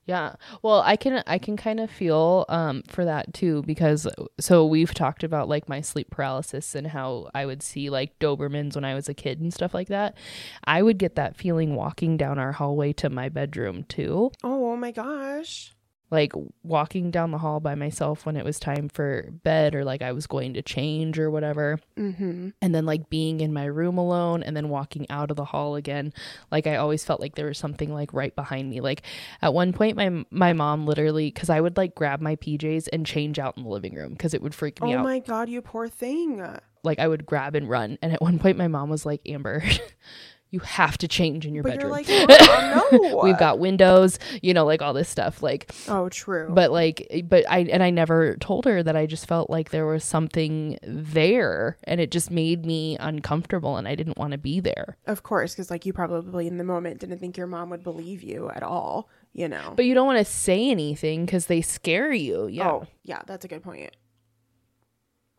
Yeah. Well, I can I can kind of feel um for that too because so we've talked about like my sleep paralysis and how I would see like Dobermans when I was a kid and stuff like that. I would get that feeling walking down our hallway to my bedroom too. Oh, oh my gosh. Like walking down the hall by myself when it was time for bed or like I was going to change or whatever. Mm-hmm. and then like being in my room alone and then walking out of the hall again like i always felt like there was something like right behind me like at one point my my mom literally cuz i would like grab my PJs and change out in the living room cuz it would freak me Oh out Oh my god, you poor thing. like i would grab and run and at one point my mom was like amber you have to change in your But bedroom you're like, Mom, no. we've got windows you know like all this stuff like Oh, true. but like but i and i never told her that i just felt like there was something there and it just made me uncomfortable and i didn't want to be there of course, because like you probably in the moment didn't think your mom would believe you at all, you know? but you don't want to say anything because they scare you yeah Oh, yeah, that's a good point.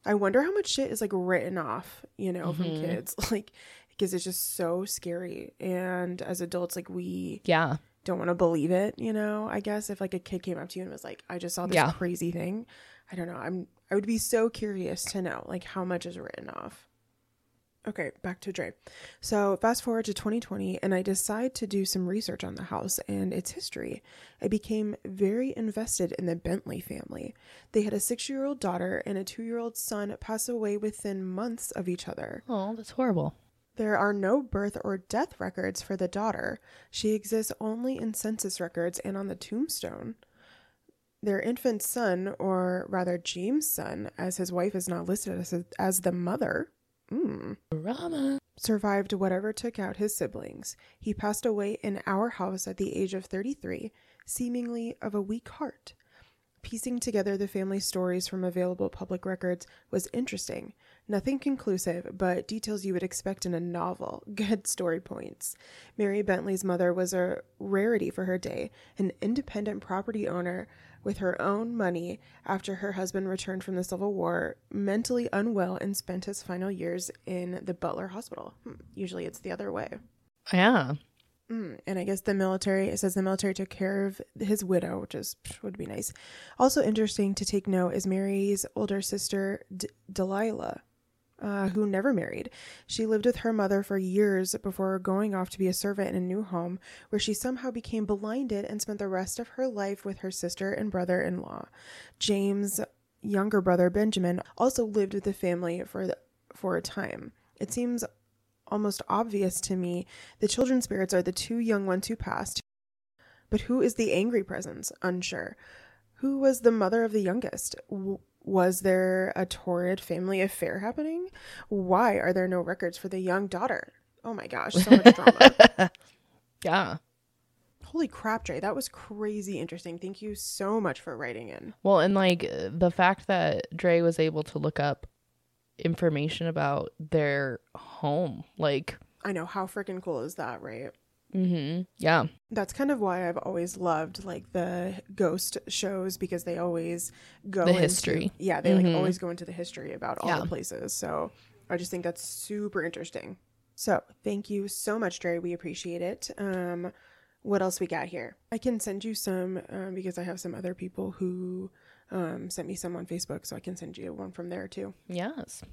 I wonder how much shit is like written off, you know, from Mm-hmm. kids. Like, because it's just so scary. And as adults, like, we yeah don't want to believe it, you know, I guess if like a kid came up to you and was like, I just saw this Yeah. crazy thing. I don't know. I'm, I would be so curious to know like how much is written off. Okay, back to Dre. So fast forward to 2020, and I decide to do some research on the house and its history. I became very invested in the Bentley family. They had a six year old daughter and a two year old son pass away within months of each other. oh that's horrible There are no birth or death records for the daughter. She exists only in census records and on the tombstone. Their infant son, or rather James' son, as his wife is not listed as, as the mother, mm, Drama. survived whatever took out his siblings. He passed away in our house at the age of 33, seemingly of a weak heart. Piecing together the family stories from available public records was interesting. Nothing conclusive, but details you would expect in a novel. Good story points. Mary Bentley's mother was a rarity for her day, an independent property owner with her own money after her husband returned from the Civil War, mentally unwell, and spent his final years in the Butler Hospital. Hmm, Usually it's the other way. Yeah. Mm, and I guess the military, it says the military took care of his widow, which is would be nice. Also interesting to take note is Mary's older sister, D- Delilah, uh, who never married. She lived with her mother for years before going off to be a servant in a new home, where she somehow became blinded and spent the rest of her life with her sister and brother in law. James' younger brother, Benjamin, also lived with the family for, the, for a time. It seems almost obvious to me the children's spirits are the two young ones who passed. But who is the angry presence? Unsure. Who was the mother of the youngest? Was there a torrid family affair happening? Why are there no records for the young daughter? Oh my gosh, so much drama. Yeah. Holy crap, Dre. That was crazy interesting. Thank you so much for writing in. Well, and like the fact that Dre was able to look up information about their home, like, I know how freaking cool is that, right? Mm-hmm. yeah, That's kind of why I've always loved like the ghost shows because they always go The into- history. Yeah, they like Mhm. always go into the history about all Yeah. the places. So I just think that's super interesting. So thank you so much, Dre. We appreciate it. Um, what else we got here? I can send you some um, because I have some other people who um, sent me some on Facebook, so I can send you one from there too. yes.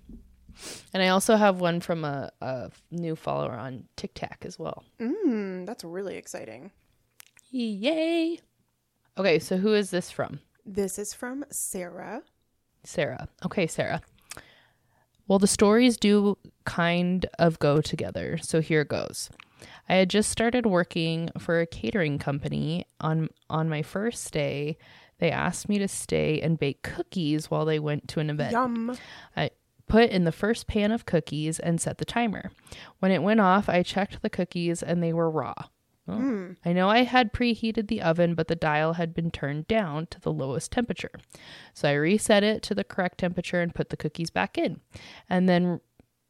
And I also have one from a, a new follower on TikTok as well. Mm, that's really exciting. Yay! Okay, so who is this from? This is from Sarah. Sarah. Okay, Sarah. Well, the stories do kind of go together, so here goes. I had just started working for a catering company. On on my first day, they asked me to stay and bake cookies while they went to an event. Yum. I put in the first pan of cookies and set the timer. When it went off, I checked the cookies and they were raw. Oh. I know I had preheated the oven, but the dial had been turned down to the lowest temperature. So I reset it to the correct temperature and put the cookies back in. And then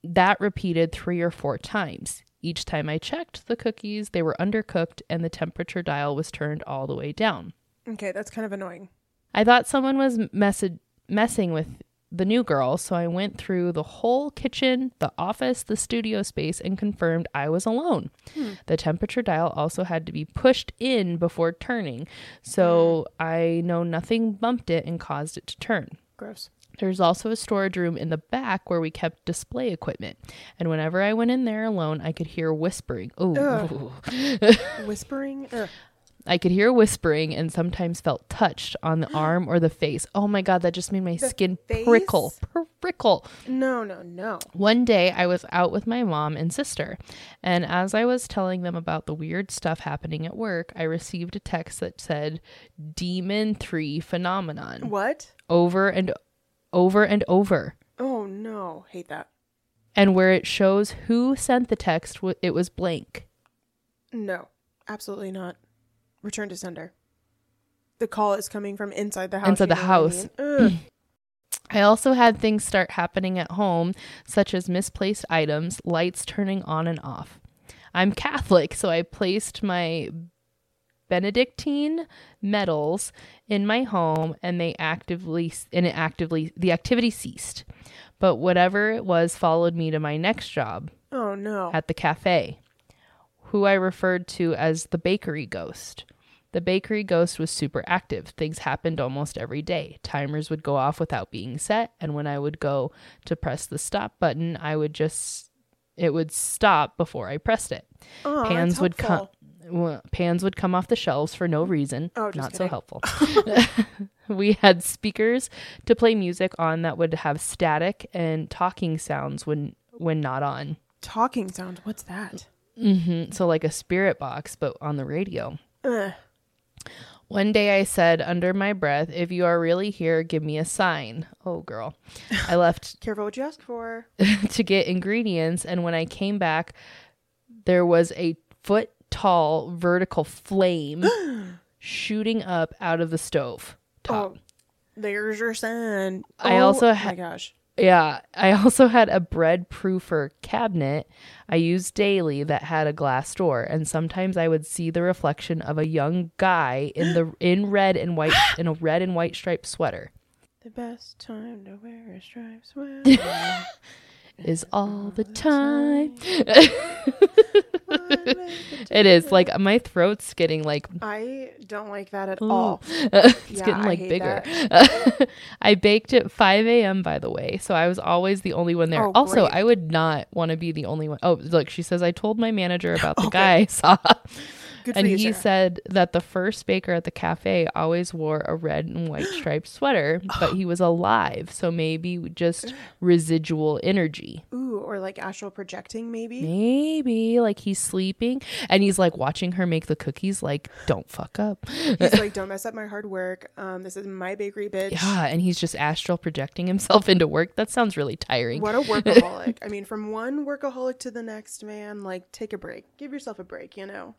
that repeated three or four times. Each time I checked the cookies, they were undercooked and the temperature dial was turned all the way down. Okay, that's kind of annoying. I thought someone was message- messing with the new girl, so I went through the whole kitchen, the office, the studio space, and confirmed I was alone. Hmm. The temperature dial also had to be pushed in before turning, so hmm. I know nothing bumped it and caused it to turn. Gross. There's also a storage room in the back where we kept display equipment, and whenever I went in there alone, I could hear whispering. Oh, Whispering. Ugh. I could hear whispering and sometimes felt touched on the arm or the face. Oh my god, that just made my skin face? prickle. Prickle. No, no, no. One day I was out with my mom and sister, and as I was telling them about the weird stuff happening at work, I received a text that said Demon 3 phenomenon What? over and over and over. Oh no, hate that. And where it shows who sent the text, it was blank. No, absolutely not. Return to sender. The call is coming from inside the house. Inside the I house. mean? I also had things start happening at home, such as misplaced items, lights turning on and off. I'm Catholic, so I placed my Benedictine medals in my home and they actively and it actively the activity ceased. But whatever it was followed me to my next job oh no. at the cafe, who I referred to as the bakery ghost. The bakery ghost was super active. Things happened almost every day. Timers would go off without being set, and when I would go to press the stop button, I would just it would stop before I pressed it. Oh, pans would come well, pans would come off the shelves for no reason. Oh, just not kidding. so helpful. we had speakers to play music on that would have static and talking sounds when when not on. Talking sound. What's that? hmm So like a spirit box, but on the radio. Ugh. One day I said under my breath, "If you are really here, give me a sign." Oh, girl. I left Careful what you ask for. to get ingredients, and when I came back, there was a foot tall vertical flame shooting up out of the stove oh, top. Oh, there's your sign. I oh, also my gosh. Yeah, I also had a bread proofer cabinet I used daily that had a glass door, and sometimes I would see the reflection of a young guy in the in red and white in a red and white striped sweater. The best time to wear a striped sweater. Is all the time. It is like my throat's getting like I don't like that at Ooh. all. it's Yeah, getting like hate bigger. I baked at 5 a.m. by the way, so I was always the only one there. Oh, also, great. I would not want to be the only one. Oh, look, she says I told my manager about the Okay. guy I saw, Good and he Sarah. said that the first baker at the cafe always wore a red and white striped sweater, but he was alive, so maybe just residual energy. Ooh, or like astral projecting, maybe. Maybe like he's sleeping and he's like watching her make the cookies. Like, don't fuck up. He's like, don't mess up my hard work. Um, this is my bakery, bitch. Yeah, and he's just astral projecting himself into work. That sounds really tiring. What a workaholic. I mean, from one workaholic to the next, man, like take a break. Give yourself a break, you know?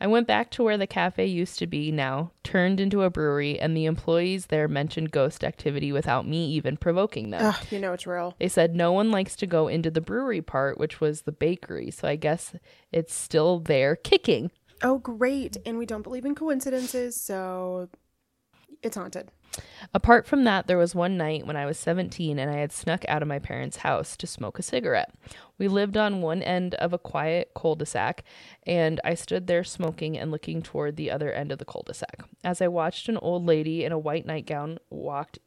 I went back to where the cafe used to be now, turned into a brewery, and the employees there mentioned ghost activity without me even provoking them. Ugh, you know it's real. They said no one likes to go into the brewery part, which was the bakery, so I guess it's still there kicking. Oh, great. And we don't believe in coincidences, so it's haunted. Apart from that, there was one night when I was 17 and I had snuck out of my parents' house to smoke a cigarette. We lived on one end of a quiet cul de sac, and I stood there smoking and looking toward the other end of the cul de sac. As I watched an old lady in a white nightgown walked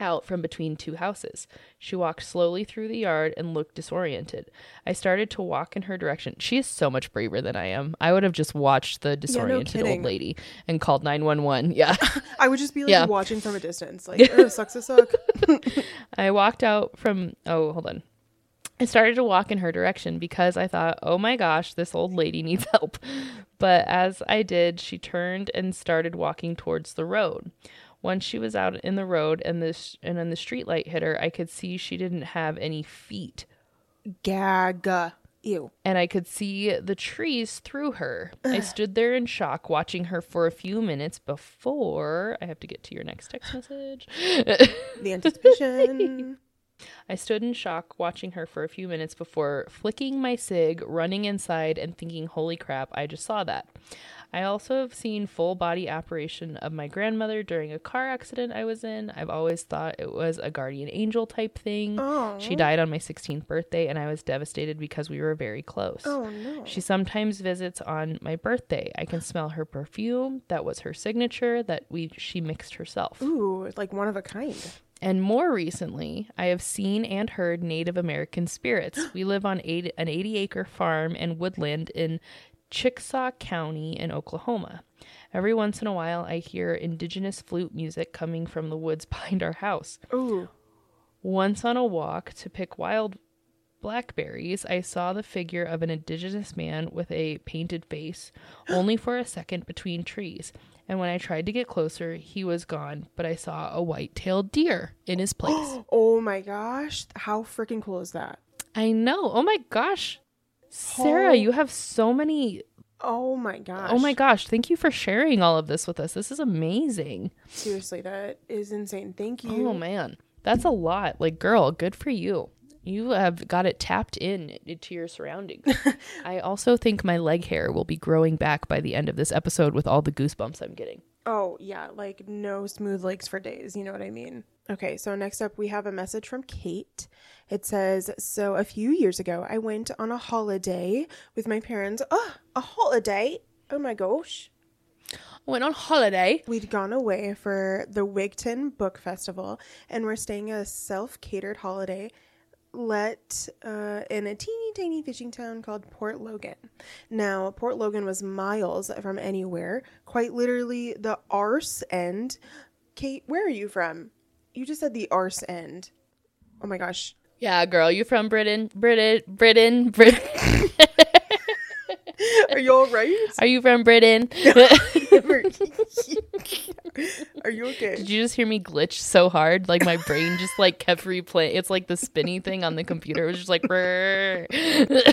out from between two houses. She walked slowly through the yard and looked disoriented. I started to walk in her direction. She is so much braver than I am. I would have just watched the disoriented old lady and called 911. Yeah. I would just be like Yeah. watching from a distance, like, oh, sucks to suck. I walked out from oh, hold on. I started to walk in her direction because I thought, "Oh my gosh, this old lady needs help." But as I did, she turned and started walking towards the road. Once she was out in the road and this and then the street light hit her, I could see she didn't have any feet. Gag. Ew. and I could see the trees through her. I stood there in shock, watching her for a few minutes before I have to get to your next text message. The anticipation. I stood in shock, watching her for a few minutes before flicking my cig, running inside, and thinking, holy crap, I just saw that. I also have seen full body apparition of my grandmother during a car accident I was in. I've always thought it was a guardian angel type thing. Oh. She died on my 16th birthday, and I was devastated because we were very close. Oh, no. She sometimes visits on my birthday. I can smell her perfume. That was her signature that we she mixed herself. Ooh, like one of a kind. And more recently, I have seen and heard Native American spirits. We live on eight, an 80 acre farm and woodland in Chickasaw County in Oklahoma. Every once in a while, I hear indigenous flute music coming from the woods behind our house. Ooh. Once on a walk to pick wild blackberries, I saw the figure of an indigenous man with a painted face, only for a second between trees. And when I tried to get closer, he was gone, but I saw a white tailed deer in his place. Oh my gosh. How freaking cool is that? I know. Oh my gosh. Sarah, you have so many. Oh my gosh. Oh my gosh. Thank you for sharing all of this with us. This is amazing. Seriously, that is insane. Thank you. Oh man. That's a lot. Like, girl, good for you. You have got it tapped in into your surroundings. I also think my leg hair will be growing back by the end of this episode with all the goosebumps I'm getting. Oh, yeah, like no smooth legs for days. You know what I mean? Okay, so next up we have a message from Kate. It says, So a few years ago, I went on a holiday with my parents. Oh, a holiday? Oh my gosh. Went on holiday. We'd gone away for the Wigtown Book Festival and we're staying at a self catered holiday let uh, in a teeny tiny fishing town called Port Logan. Now, Port Logan was miles from anywhere, quite literally the arse end. Kate, where are you from? You just said the arse end. Oh my gosh. Yeah, girl, you from Britain? Britain, Britain, Britain. Are you all right? Are you from Britain? Are you okay? Did you just hear me glitch so hard? Like my brain just like kept replaying. It's like the spinny thing on the computer. It was just like, and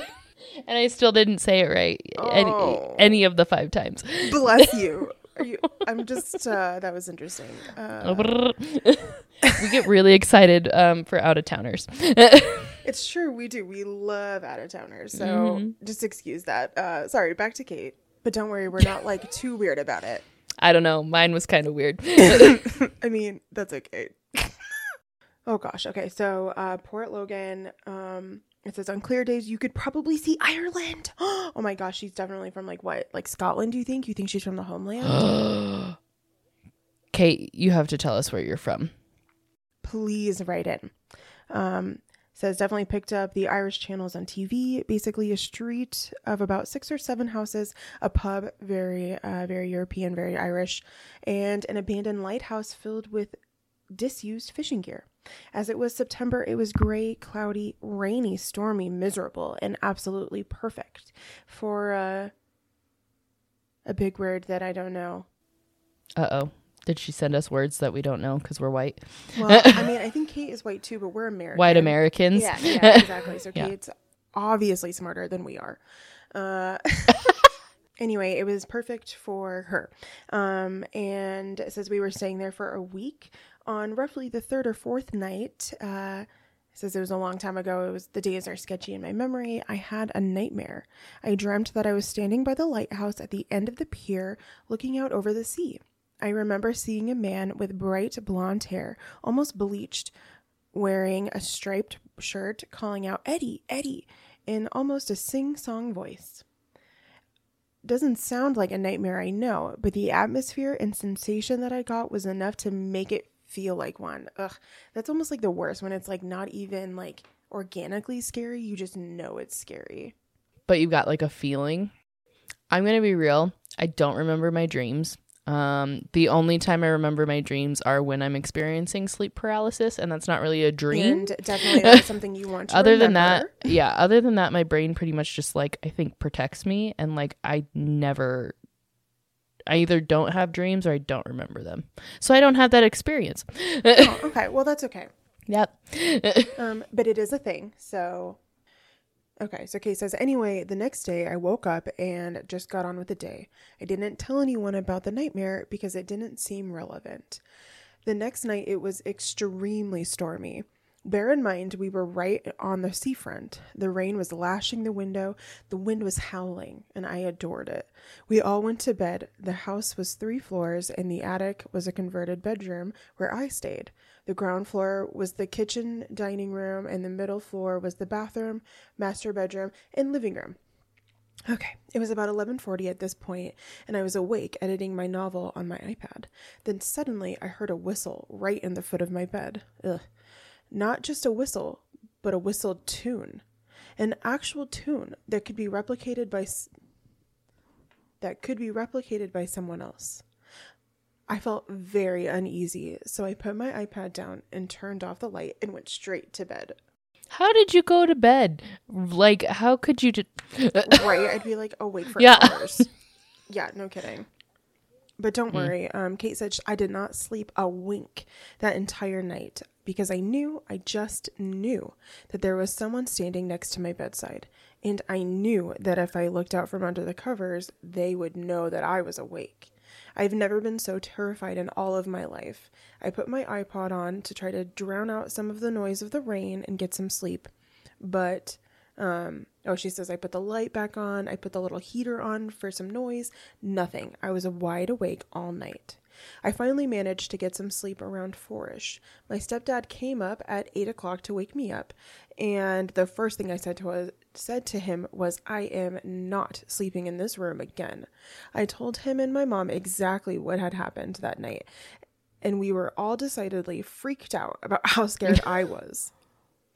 I still didn't say it right any, Oh. any of the five times. Bless you. Are you? I'm just. Uh, that was interesting. Uh, we get really excited um, for out of towners. it's true. We do. We love out of towners. So Mm-hmm. just excuse that. Uh, sorry. Back to Kate. But don't worry. We're not like too weird about it. I don't know. Mine was kind of weird. I mean, that's okay. oh gosh. Okay. So uh, Port Logan. Um, it says on clear days you could probably see Ireland. Oh my gosh, she's definitely from like what? Like Scotland? Do you think? You think she's from the homeland? Kate, you have to tell us where you're from. please write in. Um, says definitely picked up the Irish channels on TV. Basically, a street of about six or seven houses, a pub, very, uh, very European, very Irish, and an abandoned lighthouse filled with disused fishing gear. As it was September, it was gray, cloudy, rainy, stormy, miserable, and absolutely perfect for uh, a big word that I don't know. Uh oh. Did she send us words that we don't know because we're white? Well, I mean, I think Kate is white too, but we're American. White Americans? Yeah, yeah, exactly. So Yeah. Kate's obviously smarter than we are. Uh, anyway, it was perfect for her. Um, and it says we were staying there for a week. On roughly the third or fourth night, uh, says it was a long time ago. It was the days are sketchy in my memory. I had a nightmare. I dreamt that I was standing by the lighthouse at the end of the pier, looking out over the sea. I remember seeing a man with bright blonde hair, almost bleached, wearing a striped shirt, calling out, Eddie, Eddie, in almost a sing song voice. Doesn't sound like a nightmare, I know, but the atmosphere and sensation that I got was enough to make it feel like one. Ugh, that's almost like the worst when it's like not even like organically scary, you just know it's scary. But you've got like a feeling. I'm going to be real. I don't remember my dreams. Um, the only time I remember my dreams are when I'm experiencing sleep paralysis, and that's not really a dream. And definitely not something you want to other than that, yeah, other than that, my brain pretty much just like I think protects me, and like I never, I either don't have dreams or I don't remember them, so I don't have that experience. Oh, okay, well that's okay. Yep. Um, but it is a thing. So, okay. So Kate says, anyway, the next day I woke up and just got on with the day. I didn't tell anyone about the nightmare because it didn't seem relevant. The next night it was extremely stormy. Bear in mind, we were right on the seafront. The rain was lashing the window, the wind was howling, and I adored it. We all went to bed. The house was three floors, and the attic was a converted bedroom where I stayed. The ground floor was the kitchen, dining room, and the middle floor was the bathroom, master bedroom, and living room. Okay, it was about 11:40 at this point, and I was awake editing my novel on my iPad. Then suddenly I heard a whistle right in the foot of my bed. Ugh. Not just a whistle, but a whistled tune. An actual tune that could be replicated by s- that could be replicated by someone else. I felt very uneasy, so I put my iPad down and turned off the light and went straight to bed. How did you go to bed? Like, how could you? Just... right? I'd be like oh, awake for Yeah. hours. Yeah, no kidding. But don't Hmm. worry. Um, Kate said I did not sleep a wink that entire night because I knew, I just knew that there was someone standing next to my bedside. And I knew that if I looked out from under the covers, they would know that I was awake. I've never been so terrified in all of my life. I put my iPod on to try to drown out some of the noise of the rain and get some sleep. But um, oh, she says, I put the light back on. I put the little heater on for some noise. Nothing. I was wide awake all night. I finally managed to get some sleep around fourish. My stepdad came up at eight o'clock to wake me up, and the first thing I said to was, said to him was, "I am not sleeping in this room again." I told him and my mom exactly what had happened that night, and we were all decidedly freaked out about how scared I was.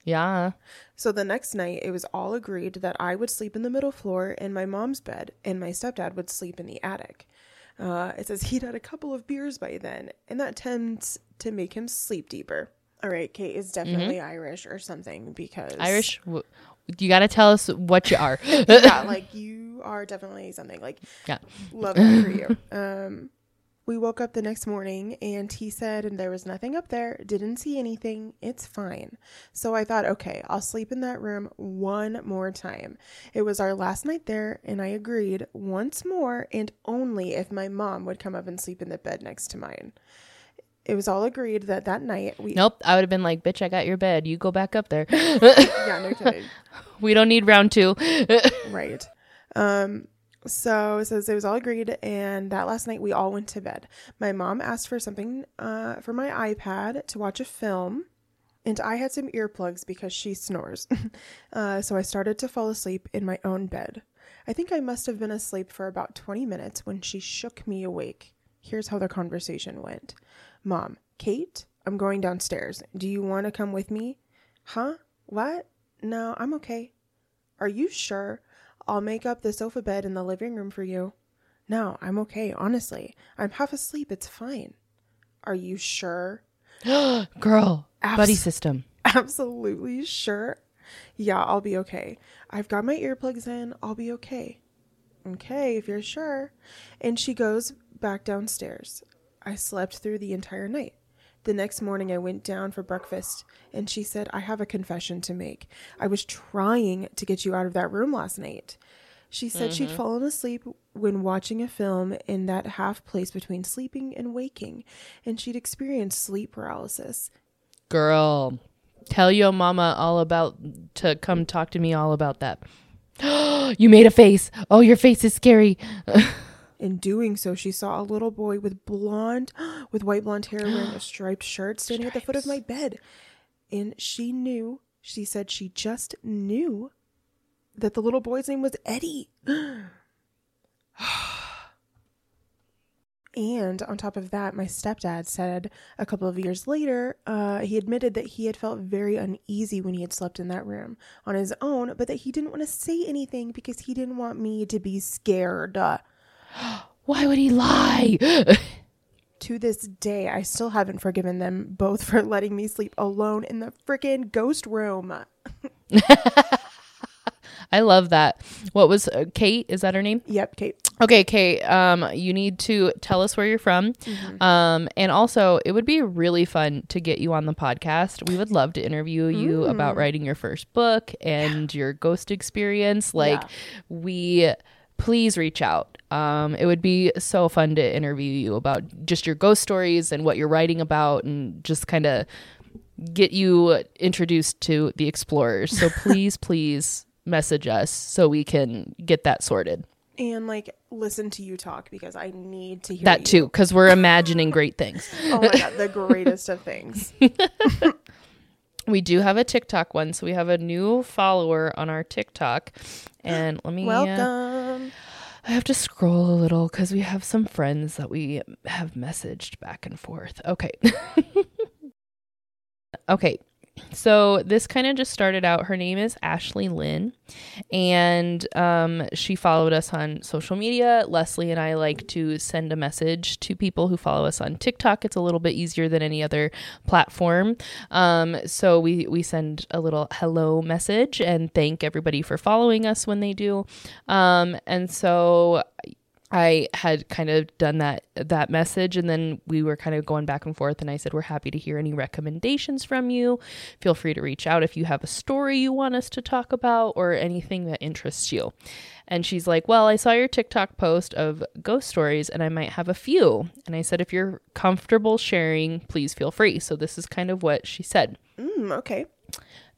Yeah. So the next night, it was all agreed that I would sleep in the middle floor in my mom's bed, and my stepdad would sleep in the attic. Uh, it says he'd had a couple of beers by then, and that tends to make him sleep deeper. All right, Kate is definitely Irish or something because Mm-hmm. Irish? W- You got to tell us what you are. yeah, like you are definitely something. Like yeah. love it for you. Um, we woke up the next morning and he said, and there was nothing up there. Didn't see anything. It's fine. So I thought, okay, I'll sleep in that room one more time. It was our last night there, and I agreed once more, and only if my mom would come up and sleep in the bed next to mine. It was all agreed that that night we. Nope. I would have been like, bitch, I got your bed. You go back up there. Yeah, no kidding. we don't need round two. right. Um, so it says it was all agreed, and that last night we all went to bed. My mom asked for something uh, for my iPad to watch a film, and I had some earplugs because she snores. uh, so I started to fall asleep in my own bed. I think I must have been asleep for about 20 minutes when she shook me awake. Here's how the conversation went Mom, Kate, I'm going downstairs. Do you want to come with me? Huh? What? No, I'm okay. Are you sure? I'll make up the sofa bed in the living room for you. No, I'm okay, honestly. I'm half asleep. It's fine. Are you sure? Girl. Abs- buddy system. Absolutely sure. Yeah, I'll be okay. I've got my earplugs in. I'll be okay. Okay, if you're sure. And she goes back downstairs. I slept through the entire night. The next morning, I went down for breakfast, and she said, I have a confession to make. I was trying to get you out of that room last night. She said she'd mm-hmm. fallen asleep when watching a film in that half place between sleeping and waking, and she'd experienced sleep paralysis. Girl. Tell your mama all about to come talk to me all about that. you made a face. Oh, your face is scary. In doing so, she saw a little boy with blonde, with white blonde hair wearing a striped shirt standing at the foot of my bed. And she knew, she said she just knew that the little boy's name was Eddie. and on top of that, my stepdad said a couple of years later, uh, he admitted that he had felt very uneasy when he had slept in that room on his own, but that he didn't want to say anything because he didn't want me to be scared. Why would he lie? to this day, I still haven't forgiven them both for letting me sleep alone in the freaking ghost room. I love that. What was uh, Kate? Is that her name? Yep, Kate. Okay, Kate. Um, you need to tell us where you're from. Um, and also, it would be really fun to get you on the podcast. We would love to interview you about writing your first book and your ghost experience. Like, Yeah. we please reach out. Um, it would be so fun to interview you about just your ghost stories and what you're writing about, and just kind of get you introduced to the explorers. So please, please message us so we can get that sorted. And like listen to you talk because I need to hear That you. too, because we're imagining great things. Oh my god, the greatest of things. We do have a TikTok one, so we have a new follower on our TikTok. And let me. uh, Welcome. I have to scroll a little because we have some friends that we have messaged back and forth. Okay. okay. So this kind of just started out. Her name is Ashley Lynn, and um, she followed us on social media. Lesley and I like to send a message to people who follow us on TikTok. It's a little bit easier than any other platform. Um, so we we send a little hello message and thank everybody for following us when they do. Um, and so I had kind of done that that message and then we were kind of going back and forth and I said we're happy to hear any recommendations from you. Feel free to reach out if you have a story you want us to talk about or anything that interests you. And she's like, "Well, I saw your TikTok post of ghost stories and I might have a few." And I said, "If you're comfortable sharing, please feel free." So this is kind of what she said. Mm, okay.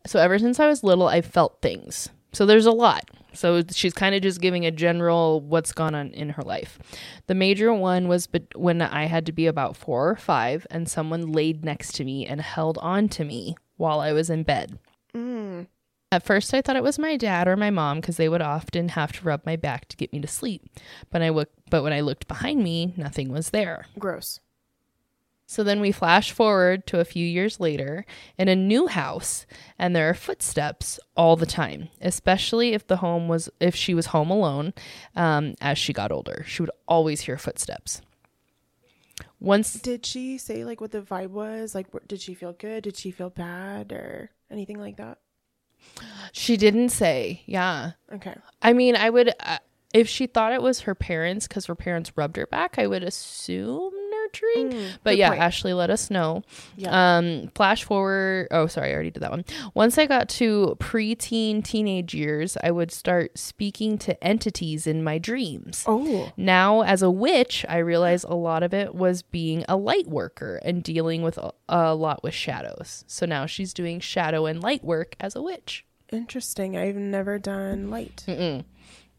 So ever since I was little, I've felt things. So there's a lot. So she's kind of just giving a general what's gone on in her life. The major one was but when I had to be about four or five, and someone laid next to me and held on to me while I was in bed. Mm. At first, I thought it was my dad or my mom because they would often have to rub my back to get me to sleep. But I w- but when I looked behind me, nothing was there. Gross. So then we flash forward to a few years later in a new house, and there are footsteps all the time, especially if the home was if she was home alone. Um, as she got older, she would always hear footsteps. Once Did she say like what the vibe was? Like, did she feel good? Did she feel bad or anything like that? she didn't say, yeah. Okay. I mean, I would uh, if she thought it was her parents because her parents rubbed her back. I would assume nurturing. but yeah, point. Ashley, let us know. Yeah. Um, flash forward. Oh, sorry, I already did that one. Once I got to preteen, teenage years, I would start speaking to entities in my dreams. Oh. Now, as a witch, I realize a lot of it was being a light worker and dealing with a, a lot with shadows. So now she's doing shadow and light work as a witch. Interesting. I've never done light.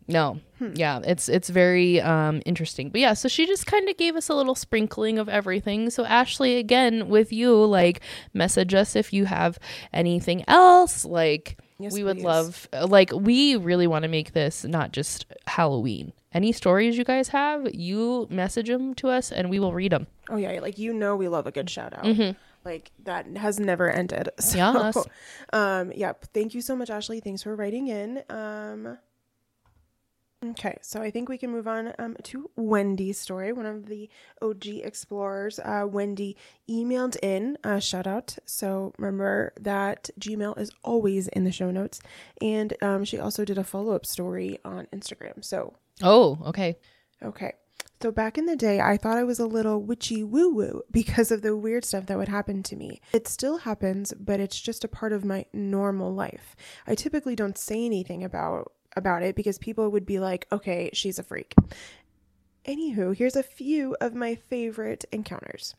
No. Yeah, it's it's very um interesting. But yeah, so she just kind of gave us a little sprinkling of everything. So Ashley again with you like message us if you have anything else like Yes, we would please. love like we really want to make this not just Halloween. Any stories you guys have, you message them to us and we will read them. Oh yeah, like you know we love a good shout out. Mhm. Like that has never ended. So, Yes. um yeah, thank you so much Ashley. Thanks for writing in. Um Okay, so I think we can move on um, to Wendy's story. One of the OG explorers, uh, Wendy, emailed in a shout out. So remember that Gmail is always in the show notes. And um, she also did a follow up story on Instagram. So Oh, okay. Okay. So back in the day, I thought I was a little witchy woo woo because of the weird stuff that would happen to me. It still happens, but it's just a part of my normal life. I typically don't say anything about about it because people would be like, "Okay, she's a freak." Anywho, here's a few of my favorite encounters.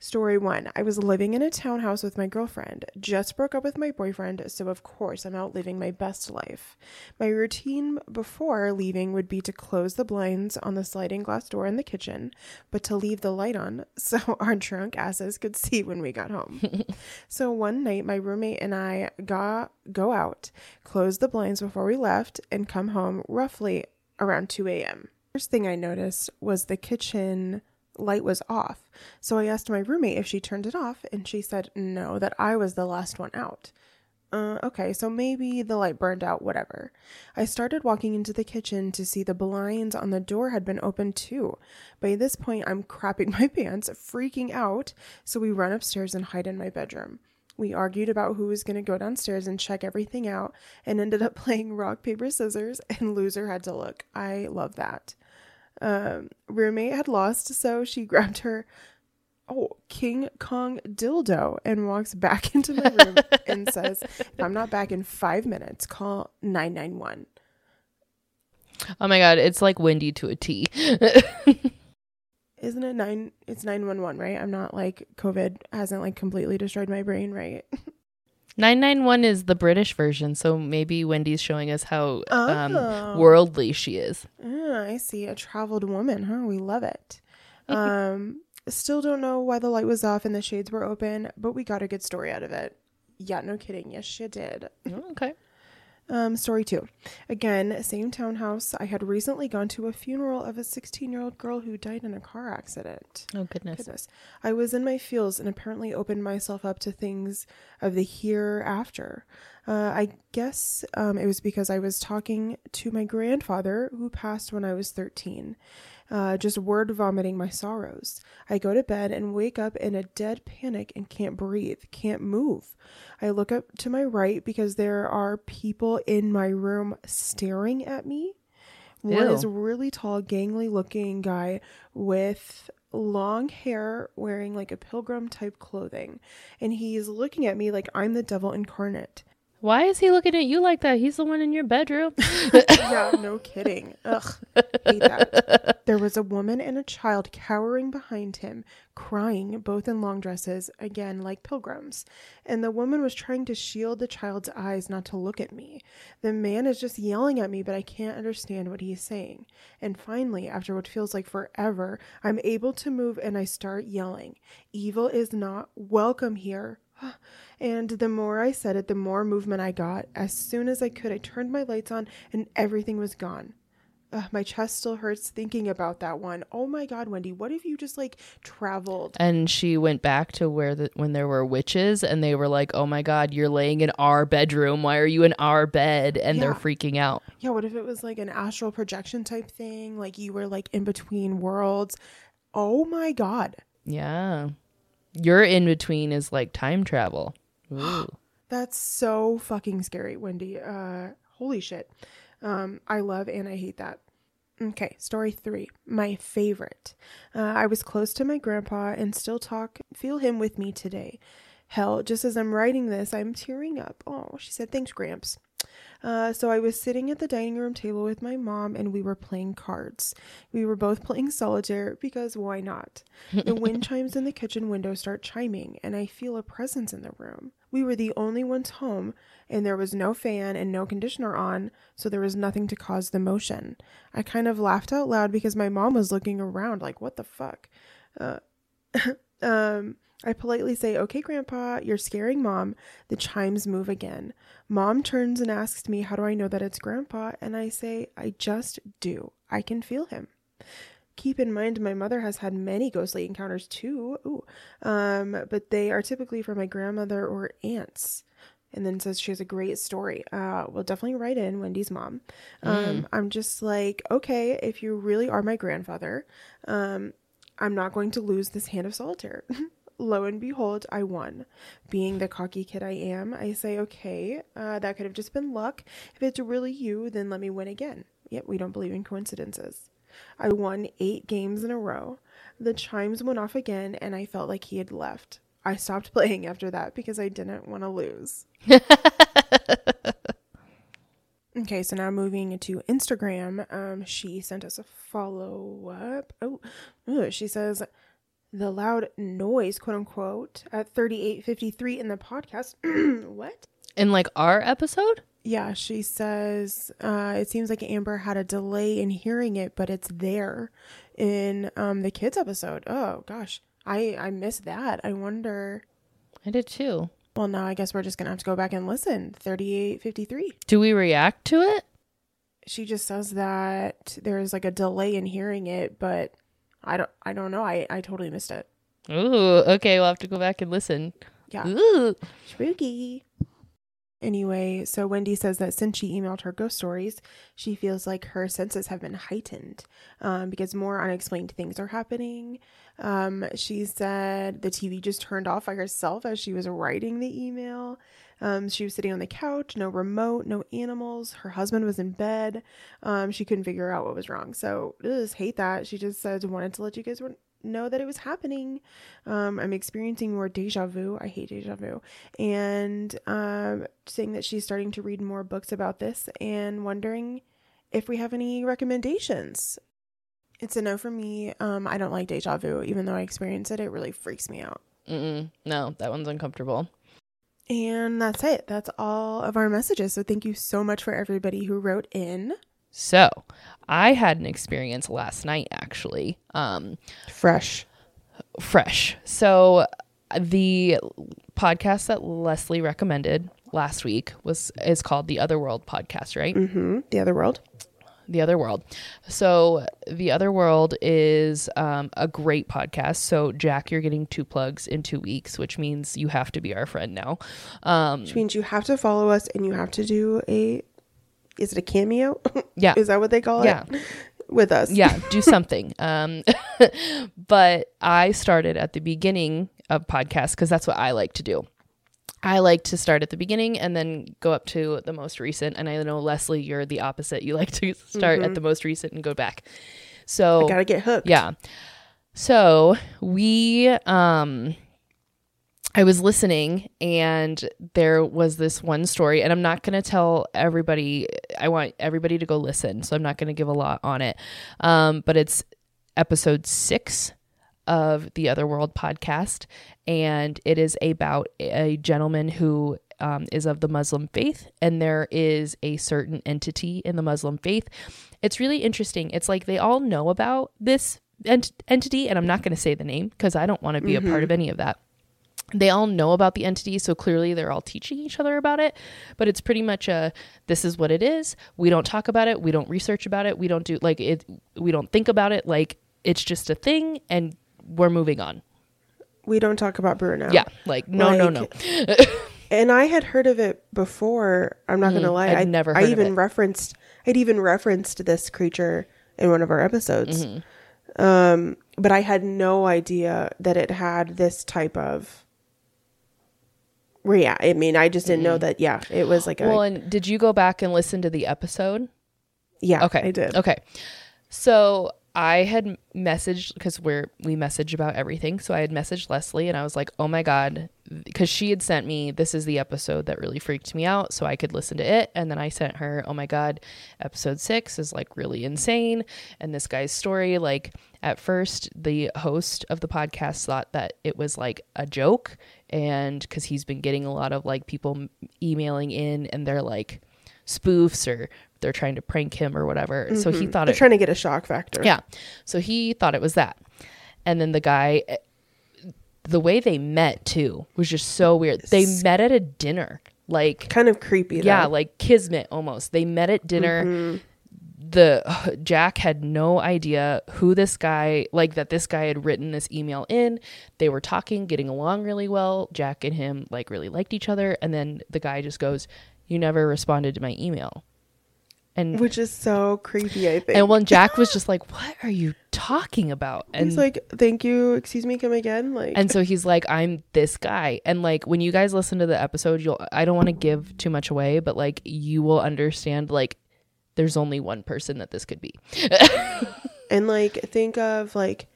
Story one I was living in a townhouse with my girlfriend. Just broke up with my boyfriend, so of course I'm out living my best life. My routine before leaving would be to close the blinds on the sliding glass door in the kitchen, but to leave the light on so our drunk asses could see when we got home. so one night, my roommate and I got go out, close the blinds before we left, and come home roughly around 2 a.m. First thing I noticed was the kitchen light was off. So I asked my roommate if she turned it off, and she said no, that I was the last one out. Uh, okay, so maybe the light burned out, whatever. I started walking into the kitchen to see the blinds on the door had been opened too. By this point, I'm crapping my pants, freaking out, so we run upstairs and hide in my bedroom. We argued about who was going to go downstairs and check everything out and ended up playing rock, paper, scissors, and loser had to look. I love that um, roommate had lost, so she grabbed her oh King Kong dildo and walks back into my room and says, "If I'm not back in five minutes, call nine nine one." Oh my god, it's like Wendy to a T. Isn't it nine? It's nine one one, right? I'm not like COVID hasn't like completely destroyed my brain, right? 991 is the British version, so maybe Wendy's showing us how um, Oh. worldly she is. Ah, I see. A traveled woman, huh? We love it. Um, still don't know why the light was off and the shades were open, but we got a good story out of it. Yeah, no kidding. Yes, she did. Okay. Um, story two. Again, same townhouse. I had recently gone to a funeral of a 16 year old girl who died in a car accident. Oh goodness. Goodness. I was in my feels and apparently opened myself up to things of the hereafter. Uh, I guess um, it was because I was talking to my grandfather who passed when I was 13. Uh, just word vomiting my sorrows. I go to bed and wake up in a dead panic and can't breathe, can't move. I look up to my right because there are people in my room staring at me. One is a really tall, gangly looking guy with long hair wearing like a pilgrim type clothing. And he's looking at me like I'm the devil incarnate. Why is he looking at you like that? He's the one in your bedroom. yeah, no kidding. Ugh, hate that. There was a woman and a child cowering behind him, crying, both in long dresses, again like pilgrims. And the woman was trying to shield the child's eyes not to look at me. The man is just yelling at me, but I can't understand what he's saying. And finally, after what feels like forever, I'm able to move and I start yelling. Evil is not welcome here. And the more I said it, the more movement I got. As soon as I could, I turned my lights on and everything was gone. Ugh, my chest still hurts thinking about that one. Oh my god, Wendy, what if you just like traveled? and she went back to where the when there were witches and they were like, "Oh my god, you're laying in our bedroom. Why are you in our bed?" And they're freaking out. Yeah, what if it was like an astral projection type thing? Like you were like in between worlds. Oh my god. Yeah. Your in between is like time travel. Ooh. That's so fucking scary, Wendy. Uh holy shit. Um I love and I hate that. Okay, story 3. My favorite. Uh, I was close to my grandpa and still talk feel him with me today. Hell, just as I'm writing this, I'm tearing up. Oh, she said, "Thanks, Gramps." Uh, so I was sitting at the dining room table with my mom and we were playing cards. We were both playing solitaire because why not? The wind chimes in the kitchen window start chiming and I feel a presence in the room. We were the only ones home and there was no fan and no conditioner on, so there was nothing to cause the motion. I kind of laughed out loud because my mom was looking around like, what the fuck? Uh, um, I politely say, Okay, Grandpa, you're scaring Mom. The chimes move again. Mom turns and asks me, How do I know that it's Grandpa? And I say, I just do. I can feel him. Keep in mind, my mother has had many ghostly encounters too. Ooh. Um, but they are typically from my grandmother or aunts. And then says she has a great story. Uh, we'll definitely write in Wendy's mom. Um, I'm just like, okay, if you really are my grandfather, um, I'm not going to lose this hand of solitaire. Lo and behold, I won. Being the cocky kid I am, I say, okay, uh, that could have just been luck. If it's really you, then let me win again. Yet we don't believe in coincidences. I won eight games in a row. The chimes went off again, and I felt like he had left. I stopped playing after that because I didn't want to lose. Okay, so now moving to Instagram, um, she sent us a follow up. Oh, ugh, she says the loud noise, quote unquote, at thirty eight fifty three in the podcast. what? In like our episode? Yeah, she says uh, it seems like Amber had a delay in hearing it, but it's there in um, the kids episode. Oh gosh, I I missed that. I wonder. I did too. Well, now I guess we're just gonna have to go back and listen. Thirty eight fifty three. Do we react to it? she just says that there's like a delay in hearing it, but I don't I don't know. I I totally missed it. Ooh, okay, we'll have to go back and listen. Yeah. Ooh. Spooky. Anyway, so Wendy says that since she emailed her ghost stories, she feels like her senses have been heightened um, because more unexplained things are happening. Um, she said the TV just turned off by herself as she was writing the email. Um, she was sitting on the couch, no remote, no animals. Her husband was in bed. Um, she couldn't figure out what was wrong. So, just hate that. She just said, wanted to let you guys know that it was happening. Um, I'm experiencing more deja vu. I hate deja vu. And um, saying that she's starting to read more books about this and wondering if we have any recommendations. It's a no for me. Um, I don't like deja vu, even though I experience it. It really freaks me out. Mm-mm. No, that one's uncomfortable. And that's it. That's all of our messages. So thank you so much for everybody who wrote in. So, I had an experience last night actually. Um, Fresh. fresh. So, the podcast that Lesley recommended last week was is called the Other World podcast, right? Mm-hmm. The other world. The Other World. So, The Other World is um, a great podcast. So, Jack, you're getting two plugs in two weeks, which means you have to be our friend now. Um, Which means you have to follow us and you have to do a is it a cameo? yeah. is that what they call Yeah. it? Yeah with us. yeah, do something. um, but I started at the beginning of podcasts because that's what I like to do. I like to start at the beginning and then go up to the most recent. And I know Lesley, you're the opposite. You like to start at the most recent and go back. So I Gotta get hooked. yeah. So we um I was listening and there was this one story and I'm not going to tell everybody I want everybody to go listen. So I'm not going to give a lot on it. Um but it's episode 6 of the Other World podcast and it is about a gentleman who um, is of the Muslim faith, and there is a certain entity in the Muslim faith. It's really interesting. It's like they all know about this ent- entity, and I'm not going to say the name because I don't want to be a part of any of that. They all know about the entity, so clearly they're all teaching each other about it. But it's pretty much a this is what it is. We don't talk about it. We don't research about it. We don't do like it. We don't think about it. Like it's just a thing, and we're moving on. We don't talk about Bruno. Yeah, like no, no, no. And I had heard of it before. I'm not gonna lie. Mm-hmm. I'd I never I even it. referenced I'd even referenced this creature in one of our episodes. Mm-hmm. Um, but I had no idea that it had this type of. Yeah, I mean, I just didn't know that. Yeah, it was like a. Mm. Well, and did you go back and listen to the episode? yeah, Okay. I did. Okay. So I had messaged because we're we message about everything. So I had messaged Leslie and I was like, "Oh my god," because she had sent me this is the episode that really freaked me out, so I could listen to it. And then I sent her, "Oh my god, episode six is like really insane." And this guy's story, like at first, the host of the podcast thought that it was like a joke, and because he's been getting a lot of like people emailing in, and they're like spoofs or they're trying to prank him or whatever. So he thought They're it trying to get a shock factor. yeah. So he thought it was that. And then the guy, eh, the way they met too was just so weird. They met at a dinner. Like, kind of creepy. yeah, like kismet almost. They met at dinner. Mm-hmm. The Jack had no idea who this guy, like that this guy had written this email in. They were talking, getting along really well. Jack and him like really liked each other. And then the guy just goes, You never responded to my email. And which is so creepy. I think. and when Jack was just like, "What are you talking about?" And he's like, "Thank you. Excuse me. Come again." Like, and so he's like, "I'm this guy." And like when you guys listen to the episode, you'll I don't want to give too much away, but like you will understand like there's only one person that this could be. and like think of like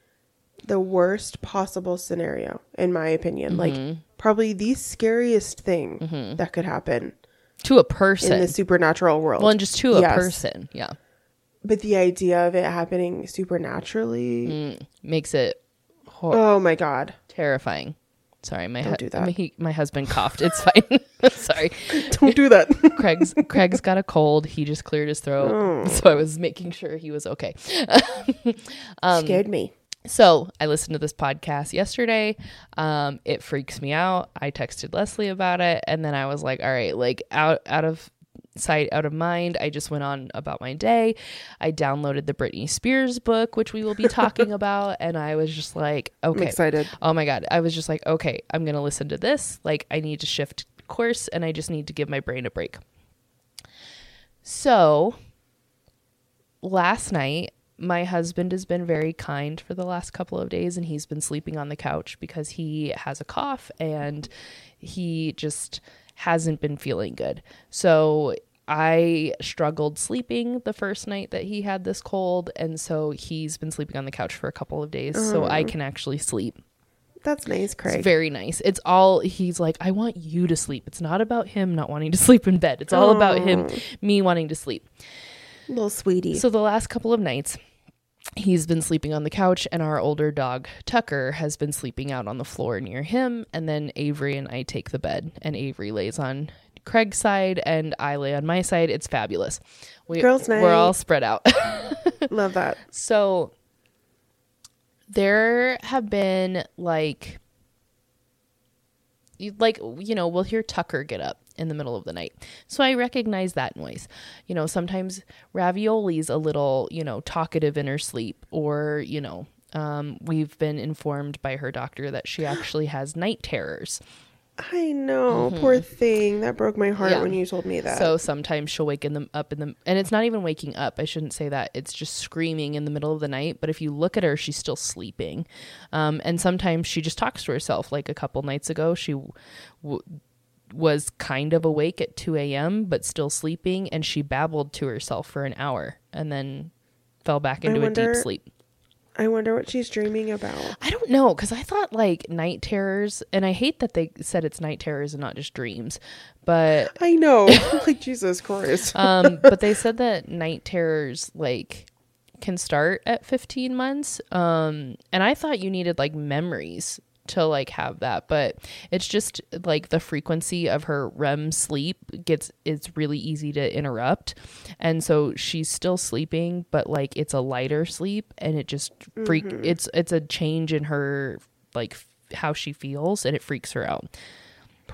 the worst possible scenario, in my opinion. Mm-hmm. Like probably the scariest thing that could happen to a person in the supernatural world. well, and just to a Yes. person. Yeah. but the idea of it happening supernaturally, Mm. Makes it hor- oh my god! terrifying. Sorry, my hu- do that. My, he, my husband coughed. It's fine. Sorry. Don't do that. Craig's Craig's got a cold. He just cleared his throat. Oh. So I was making sure he was okay. Um, Scared me. So I listened to this podcast yesterday. Um, it freaks me out. I texted Lesley about it, and then I was like, "All right, like out out of sight, out of mind." I just went on about my day. I downloaded the Britney Spears book, which we will be talking about, and I was just like, I'm "Okay, excited. oh my god!" I was just like, "Okay, I'm gonna listen to this. Like, I need to shift course, and I just need to give my brain a break." So last night my husband has been very kind for the last couple of days and he's been sleeping on the couch because he has a cough and he just hasn't been feeling good. So I struggled sleeping the first night that he had this cold and so he's been sleeping on the couch for a couple of days so I mm. can actually sleep. That's nice, Craig. It's very nice. It's all he's like I want you to sleep. It's not about him not wanting to sleep in bed. It's all about him oh. me wanting to sleep. Little sweetie. So the last couple of nights, he's been sleeping on the couch, and our older dog Tucker has been sleeping out on the floor near him. And then Avery and I take the bed, and Avery lays on Craig's side, and I lay on my side. It's fabulous. We, Girls' We're all spread out. Love that. So there have been like you like you know, we'll hear Tucker get up in the middle of the night. So I recognize that noise. You know, sometimes Ravioli's a little, you know, talkative in her sleep or, you know, um, we've been informed by her doctor that she actually has night terrors. I know, poor thing. That broke my heart Mm-hmm. Yeah. when you told me that. So sometimes she'll wake in them up in the and it's not even waking up. I shouldn't say that. It's just screaming in the middle of the night. But if you look at her, she's still sleeping. Um, and sometimes she just talks to herself. Like a couple nights ago, she w- was kind of awake at 2 a.m. but still sleeping, and she babbled to herself for an hour and then fell back into a deep sleep. I wonder what she's dreaming about. I don't know because I thought like night terrors, and I hate that they said it's night terrors and not just dreams, but I know. like Jesus Christ. um, but they said that night terrors like can start at 15 months. Um, and I thought you needed like memories to like have that, but it's just like the frequency of her REM sleep gets it's really easy to interrupt. And so she's still sleeping, but like it's a lighter sleep and it just freak mm-hmm. it's it's a change in her like how she feels and it freaks her out.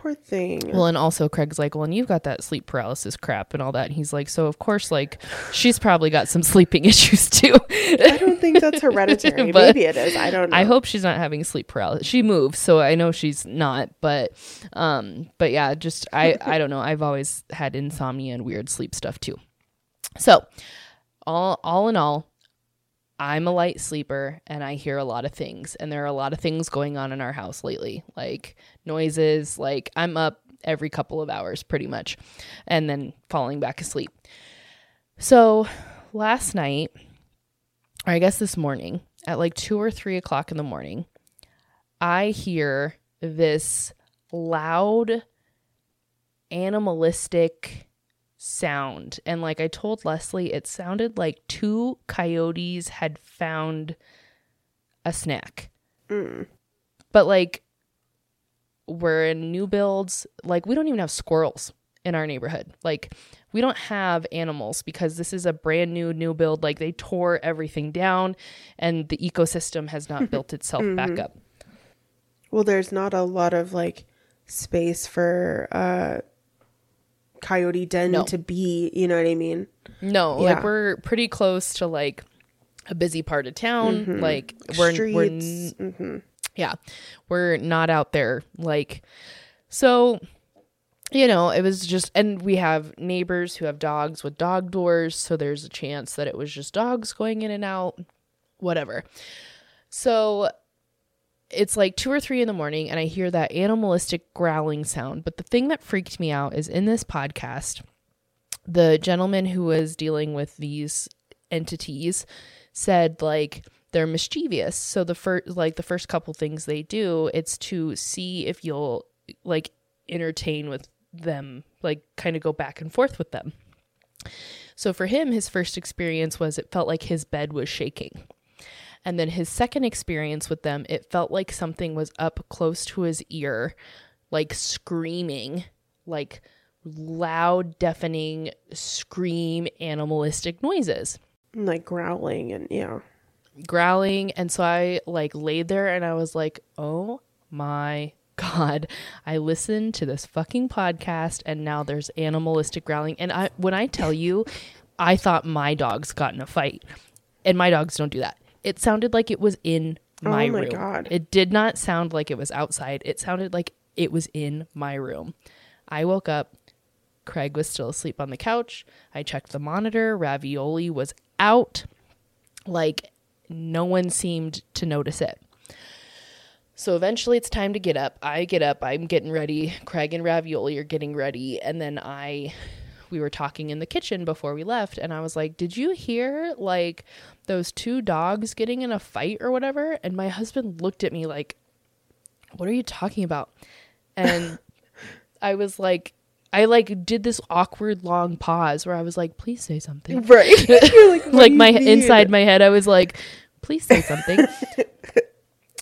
Poor thing. Well, and also Craig's like, well, and you've got that sleep paralysis crap and all that. And he's like, so of course, like, she's probably got some sleeping issues too. I don't think that's hereditary. Maybe it is. I don't know. I hope she's not having sleep paralysis. She moves, so I know she's not. But, um, but yeah, just I, I don't know. I've always had insomnia and weird sleep stuff too. So, all, all in all, I'm a light sleeper and I hear a lot of things and there are a lot of things going on in our house lately like noises like I'm up every couple of hours pretty much and then falling back asleep. So last night or I guess this morning at like two or three o'clock in the morning, I hear this loud animalistic sound. And like I told Leslie, it sounded like two coyotes had found a snack. But like we're in new builds, like we don't even have squirrels in our neighborhood. Like we don't have animals because this is a brand new new build. Like they tore everything down and the ecosystem has not built itself back up. Well, there's not a lot of like space for uh coyote den No. to be, you know what I mean? No, Yeah. like we're pretty close to like a busy part of town. Like we're we're Streets. hmm yeah, we're not out there like so you know, it was just and we have neighbors who have dogs with dog doors, so there's a chance that it was just dogs going in and out, whatever. So it's like two or three in the morning and I hear that animalistic growling sound. But the thing that freaked me out is in this podcast, the gentleman who was dealing with these entities said like they're mischievous. So the first like the first couple things they do, it's to see if you'll like entertain with them, like kind of go back and forth with them. So for him, his first experience was it felt like his bed was shaking. And then his second experience with them, it felt like something was up close to his ear, like screaming, like loud, deafening, scream, animalistic noises. Like growling and yeah. growling. And so i like laid there and i was like oh my god. I listened to this fucking podcast and now there's animalistic growling. And i when i tell you i thought my dogs got in a fight. And my dogs don't do that it sounded like it was in oh my, room. Oh my room God. it did not sound like it was outside it sounded like it was in my room i woke up craig was still asleep on the couch i checked the monitor ravioli was out like no one seemed to notice it. So eventually it's time to get up. I get up, I'm getting ready. Craig and Ravioli are getting ready. And then I, we were talking in the kitchen before we left. And I was like, Did you hear like those two dogs getting in a fight or whatever? And my husband looked at me like, What are you talking about? And I was like, I like did this awkward long pause where I was like, Please say something Right. Like, like my mean? inside my head, I was like, please say something.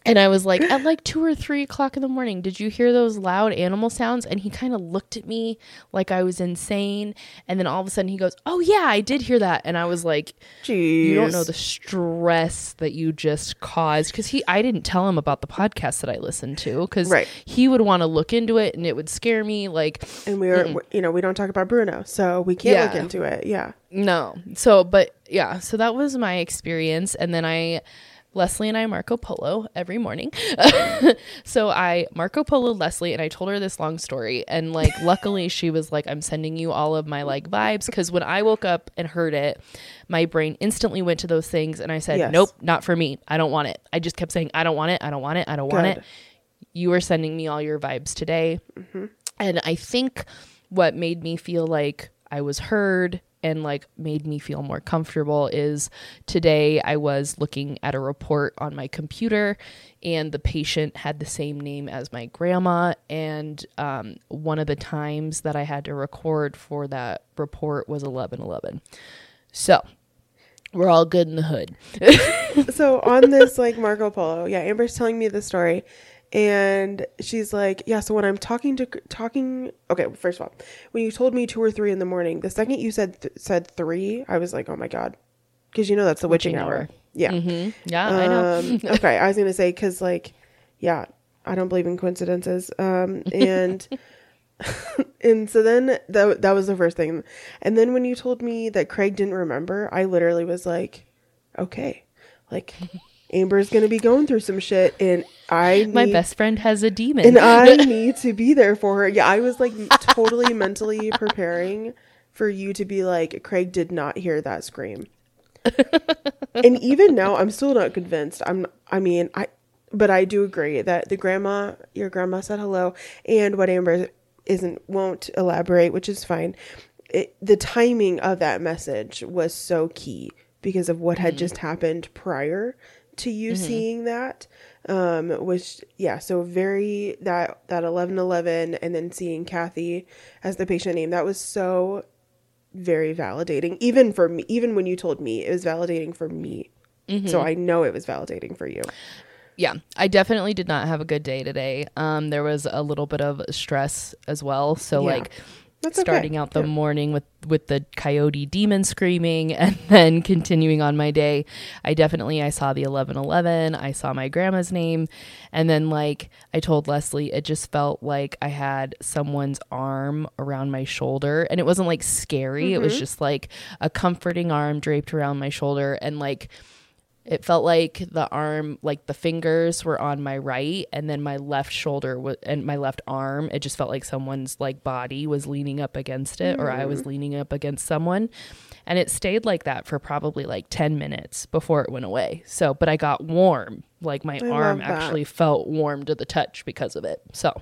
And I was like, at like two or three o'clock in the morning, did you hear those loud animal sounds? And he kind of looked at me like I was insane. And then all of a sudden he goes, Oh, yeah, I did hear that. And I was like, Jeez. You don't know the stress that you just caused. Cause he, I didn't tell him about the podcast that I listened to. Cause Right. he would want to look into it and it would scare me. Like, and we were, mm. you know, we don't talk about Bruno, so we can't look into it. Yeah. No. So, but yeah, so that was my experience. And then I, Lesley and I Marco Polo every morning. so I Marco Polo Lesley and I told her this long story. And like, luckily she was like, I'm sending you all of my like vibes. Cause when I woke up and heard it, my brain instantly went to those things. And I said, Yes. nope, not for me. I don't want it. I just kept saying, I don't want it. I don't want it. I don't want it. You were sending me all your vibes today. Mm-hmm. And I think what made me feel like I was heard and like made me feel more comfortable is today I was looking at a report on my computer and the patient had the same name as my grandma. And um, one of the times that I had to record for that report was 1111. So we're all good in the hood. so on this like Marco Polo, yeah, Amber's telling me the story, and she's like, yeah. So when I'm talking to talking, okay, first of all, when you told me two or three in the morning, the second you said th- said three, I was like, oh my god, because you know that's the witching, Witching hour. hour. Yeah. hmm Yeah, I know. Um, okay, I was gonna say because like, yeah, I don't believe in coincidences. Um, and and so then that that was the first thing, and then when you told me that Craig didn't remember, I literally was like, okay, like Amber's gonna be going through some shit, and I need, My best friend has a demon. and I need to be there for her. Yeah, I was like totally mentally preparing for you to be like, Craig did not hear that scream. and even now, I'm still not convinced. I'm. I mean, I. But I do agree that the grandma, your grandma said hello, and what Amber isn't won't elaborate, which is fine. It, the timing of that message was so key because of what had mm. just happened prior to you seeing that um was yeah so very that that 1111 and then seeing kathy as the patient name that was so very validating even for me even when you told me it was validating for me so i know it was validating for you Yeah, I definitely did not have a good day today. Um, there was a little bit of stress as well. So Yeah. like That's okay. starting out the Yeah. morning with with the coyote demon screaming and then continuing on my day, I definitely I saw the 1111, I saw my grandma's name, and then like I told Lesley it just felt like I had someone's arm around my shoulder. And it wasn't like scary, it was mm-hmm. just like a comforting arm draped around my shoulder. And like it felt like the arm like the fingers were on my right and then my left shoulder was and my left arm it just felt like someone's like body was leaning up against it or i was Hmm. leaning up against someone. And it stayed like that for probably like 10 minutes before it went away. So but i got warm. Like my I arm actually felt warm to the touch because of it. So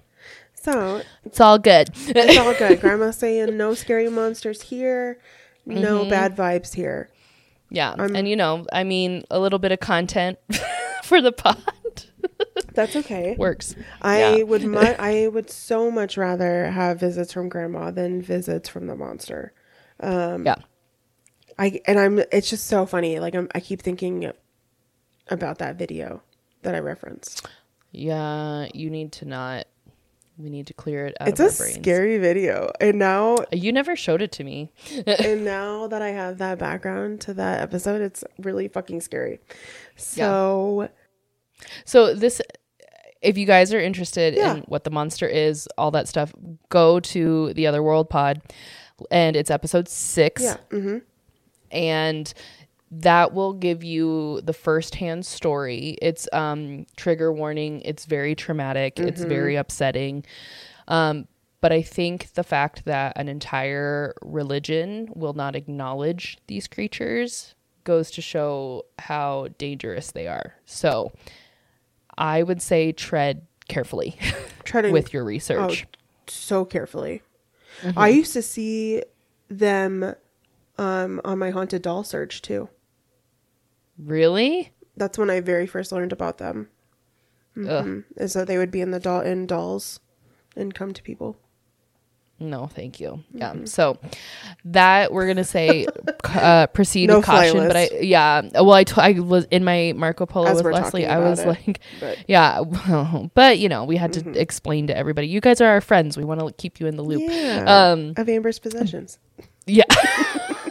so it's all good. it's all good. Grandma saying no scary monsters here. No Mm-hmm. bad vibes here yeah and you know i mean a little bit of content for the pod that's okay works I Yeah. would mu- I would so much rather have visits from grandma than visits from the monster. Um, yeah I and I'm it's just so funny. Like I'm I keep thinking about that video that I referenced. Yeah, you need to not. We need to clear it out It's a brains. scary video. And now You never showed it to me. and now that I have that background to that episode, it's really fucking scary. So So this, if you guys are interested Yeah. in what the monster is, all that stuff, go to the Other World Pod, and it's episode six, yeah. mm-hmm. and that will give you the firsthand story. It's um trigger warning. It's very traumatic. It's very upsetting. Um, but I think the fact that an entire religion will not acknowledge these creatures goes to show how dangerous they are. So I would say tread carefully Treading with your research. so carefully. Mm-hmm. I used to see them um on my haunted doll search too. Really? That's when I very first learned about them. Ugh. Mm, Is that they would be in the doll in dolls and come to people. No, thank you. Mm-hmm. Yeah. So that we're gonna say uh, proceed No with caution, but I yeah. Well, I, t- I was in my Marco Polo As with Lesley. I was it, like, but- yeah, but you know, we had to explain to everybody. You guys are our friends. We want to keep you in the loop. Yeah. Um, of Amber's possessions. Yeah.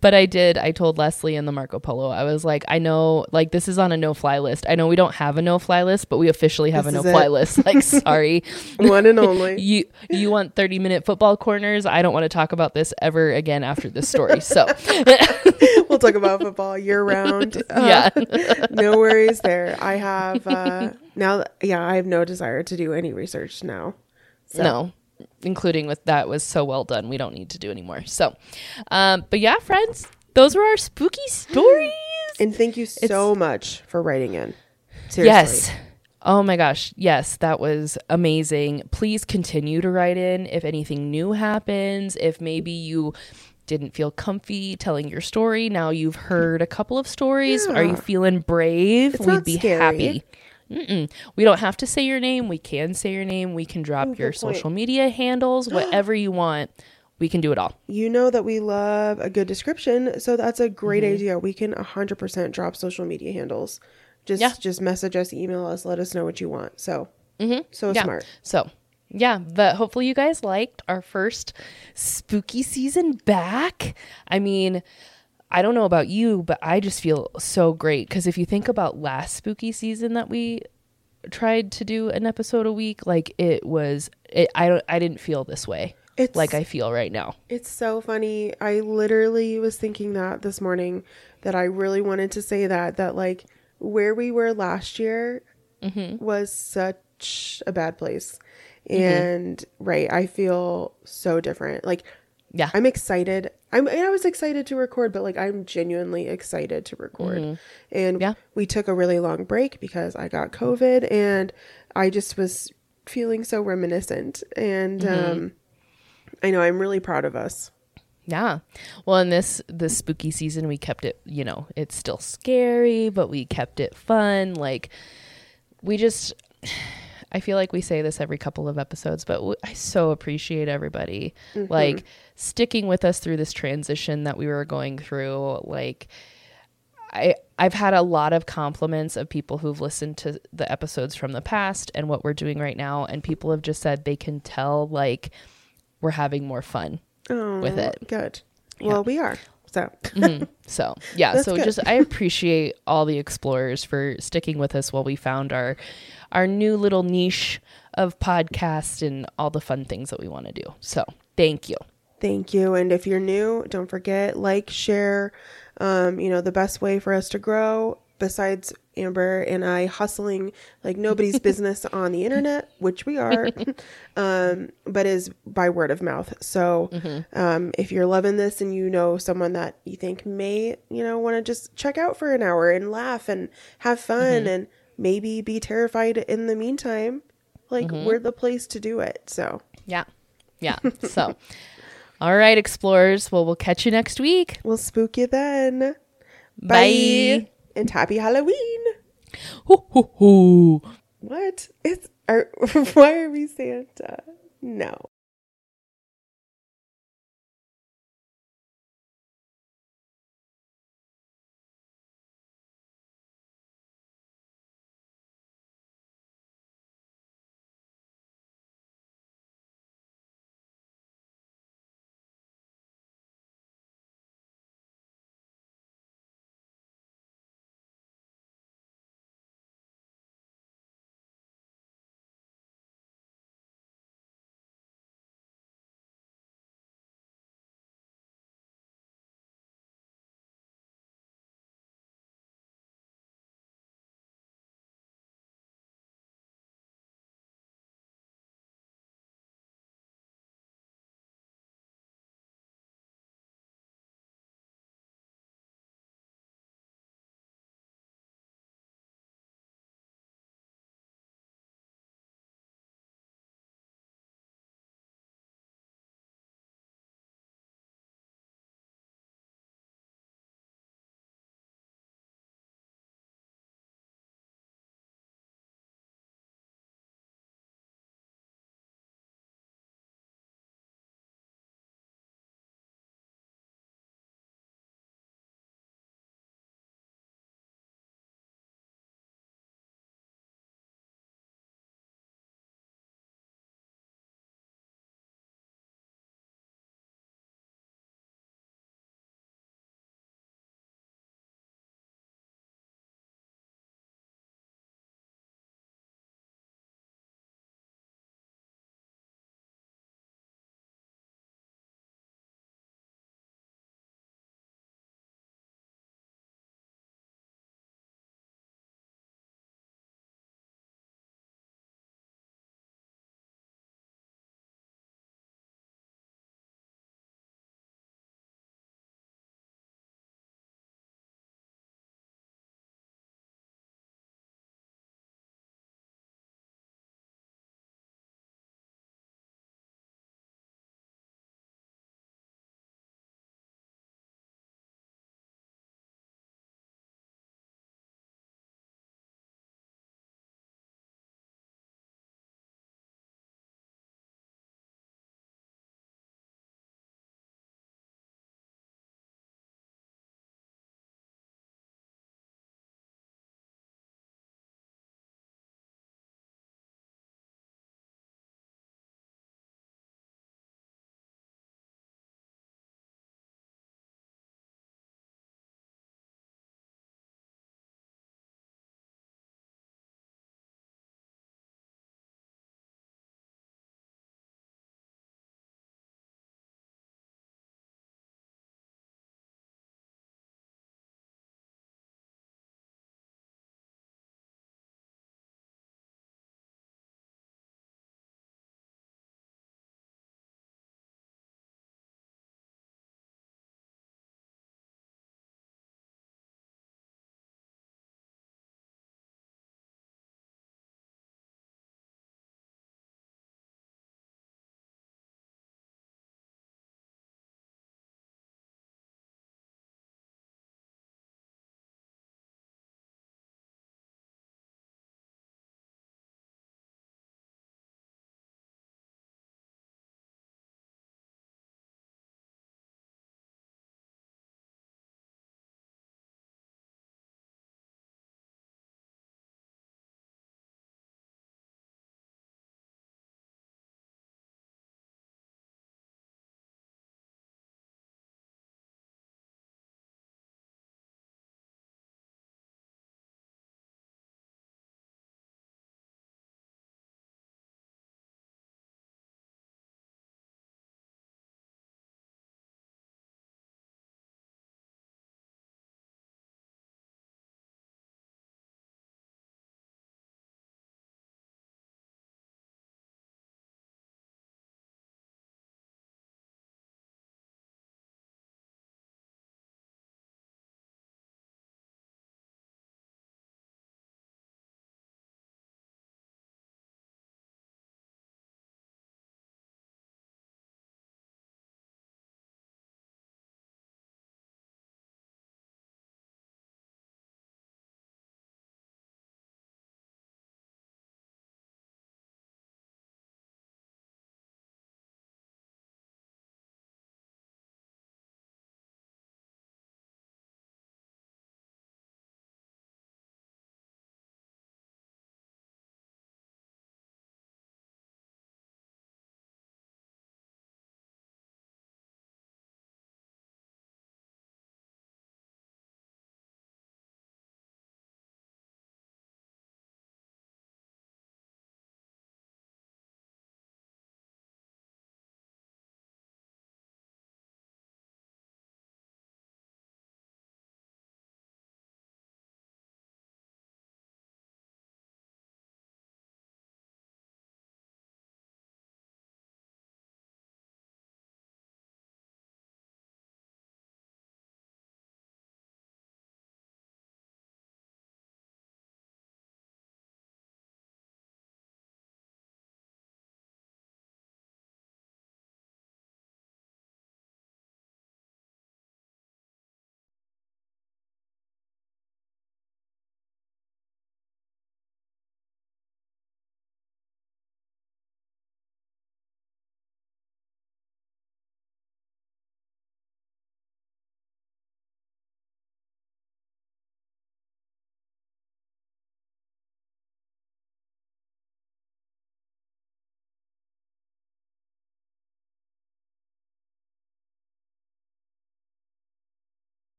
but I did. I told Lesley in the Marco Polo. I was like, I know, like this is on a no-fly list. I know we don't have a no-fly list, but we officially have This a no-fly list. Like, sorry. One and only. you you want 30 minute football corners i don't want to talk about this ever again after this story so we'll talk about football year round. Uh, yeah no worries there. I have uh now yeah, I have no desire to do any research now. So no including with that was so well done we don't need to do anymore. So um but yeah friends those were our spooky stories. And thank you so much for writing in. Seriously. yes. Oh my gosh. Yes that was amazing. Please continue to write in if anything new happens if maybe you didn't feel comfy telling your story. Now you've heard a couple of stories. Are you feeling brave? It's we'd be scary. happy Mm-mm. We don't have to say your name. We can say your name. We can drop Ooh, your point. social media handles, whatever you want. We can do it all. You know that we love a good description, so that's a great Mm-hmm. idea. We can 100% drop social media handles. Just Yeah. just message us, email us, let us know what you want. So Mm-hmm. so yeah. smart. So, yeah, but hopefully you guys liked our first spooky season back. I mean, I don't know about you, but I just feel so great because if you think about last spooky season that we tried to do an episode a week, like it was, it, I don't, I didn't feel this way It's like I feel right now. It's so funny. I literally was thinking that this morning that I really wanted to say that that like where we were last year mm-hmm. was such a bad place. Mm-hmm. And right, I feel so different. Like Yeah. I'm excited. I'm and I was excited to record, but like I'm genuinely excited to record. And Yeah. we took a really long break because I got COVID and I just was feeling so reminiscent. And um I know I'm really proud of us. Yeah. Well, in this this spooky season, we kept it. You know, it's still scary, but we kept it fun. Like we just. I feel like we say this every couple of episodes, but w- I so appreciate everybody mm-hmm. like sticking with us through this transition that we were going through. Like, I I've had a lot of compliments of people who've listened to the episodes from the past and what we're doing right now, and people have just said they can tell like we're having more fun Oh, with it. Good. Well, we are. So So yeah, That's so good. just I appreciate all the explorers for sticking with us while we found our our new little niche of podcast and all the fun things that we want to do. So thank you. Thank you. And if you're new, don't forget, like, share. Um, you know, the best way for us to grow, besides Amber and I hustling like nobody's business on the internet, which we are, um, but is by word of mouth. So um, if you're loving this and you know someone that you think may, you know, want to just check out for an hour and laugh and have fun and maybe be terrified in the meantime, like we're the place to do it. So Yeah. Yeah. So all right, explorers. Well, we'll catch you next week. we'll spook you then. Bye. And happy Halloween. Hoo, hoo, hoo. What? It's are, why are we Santa? No.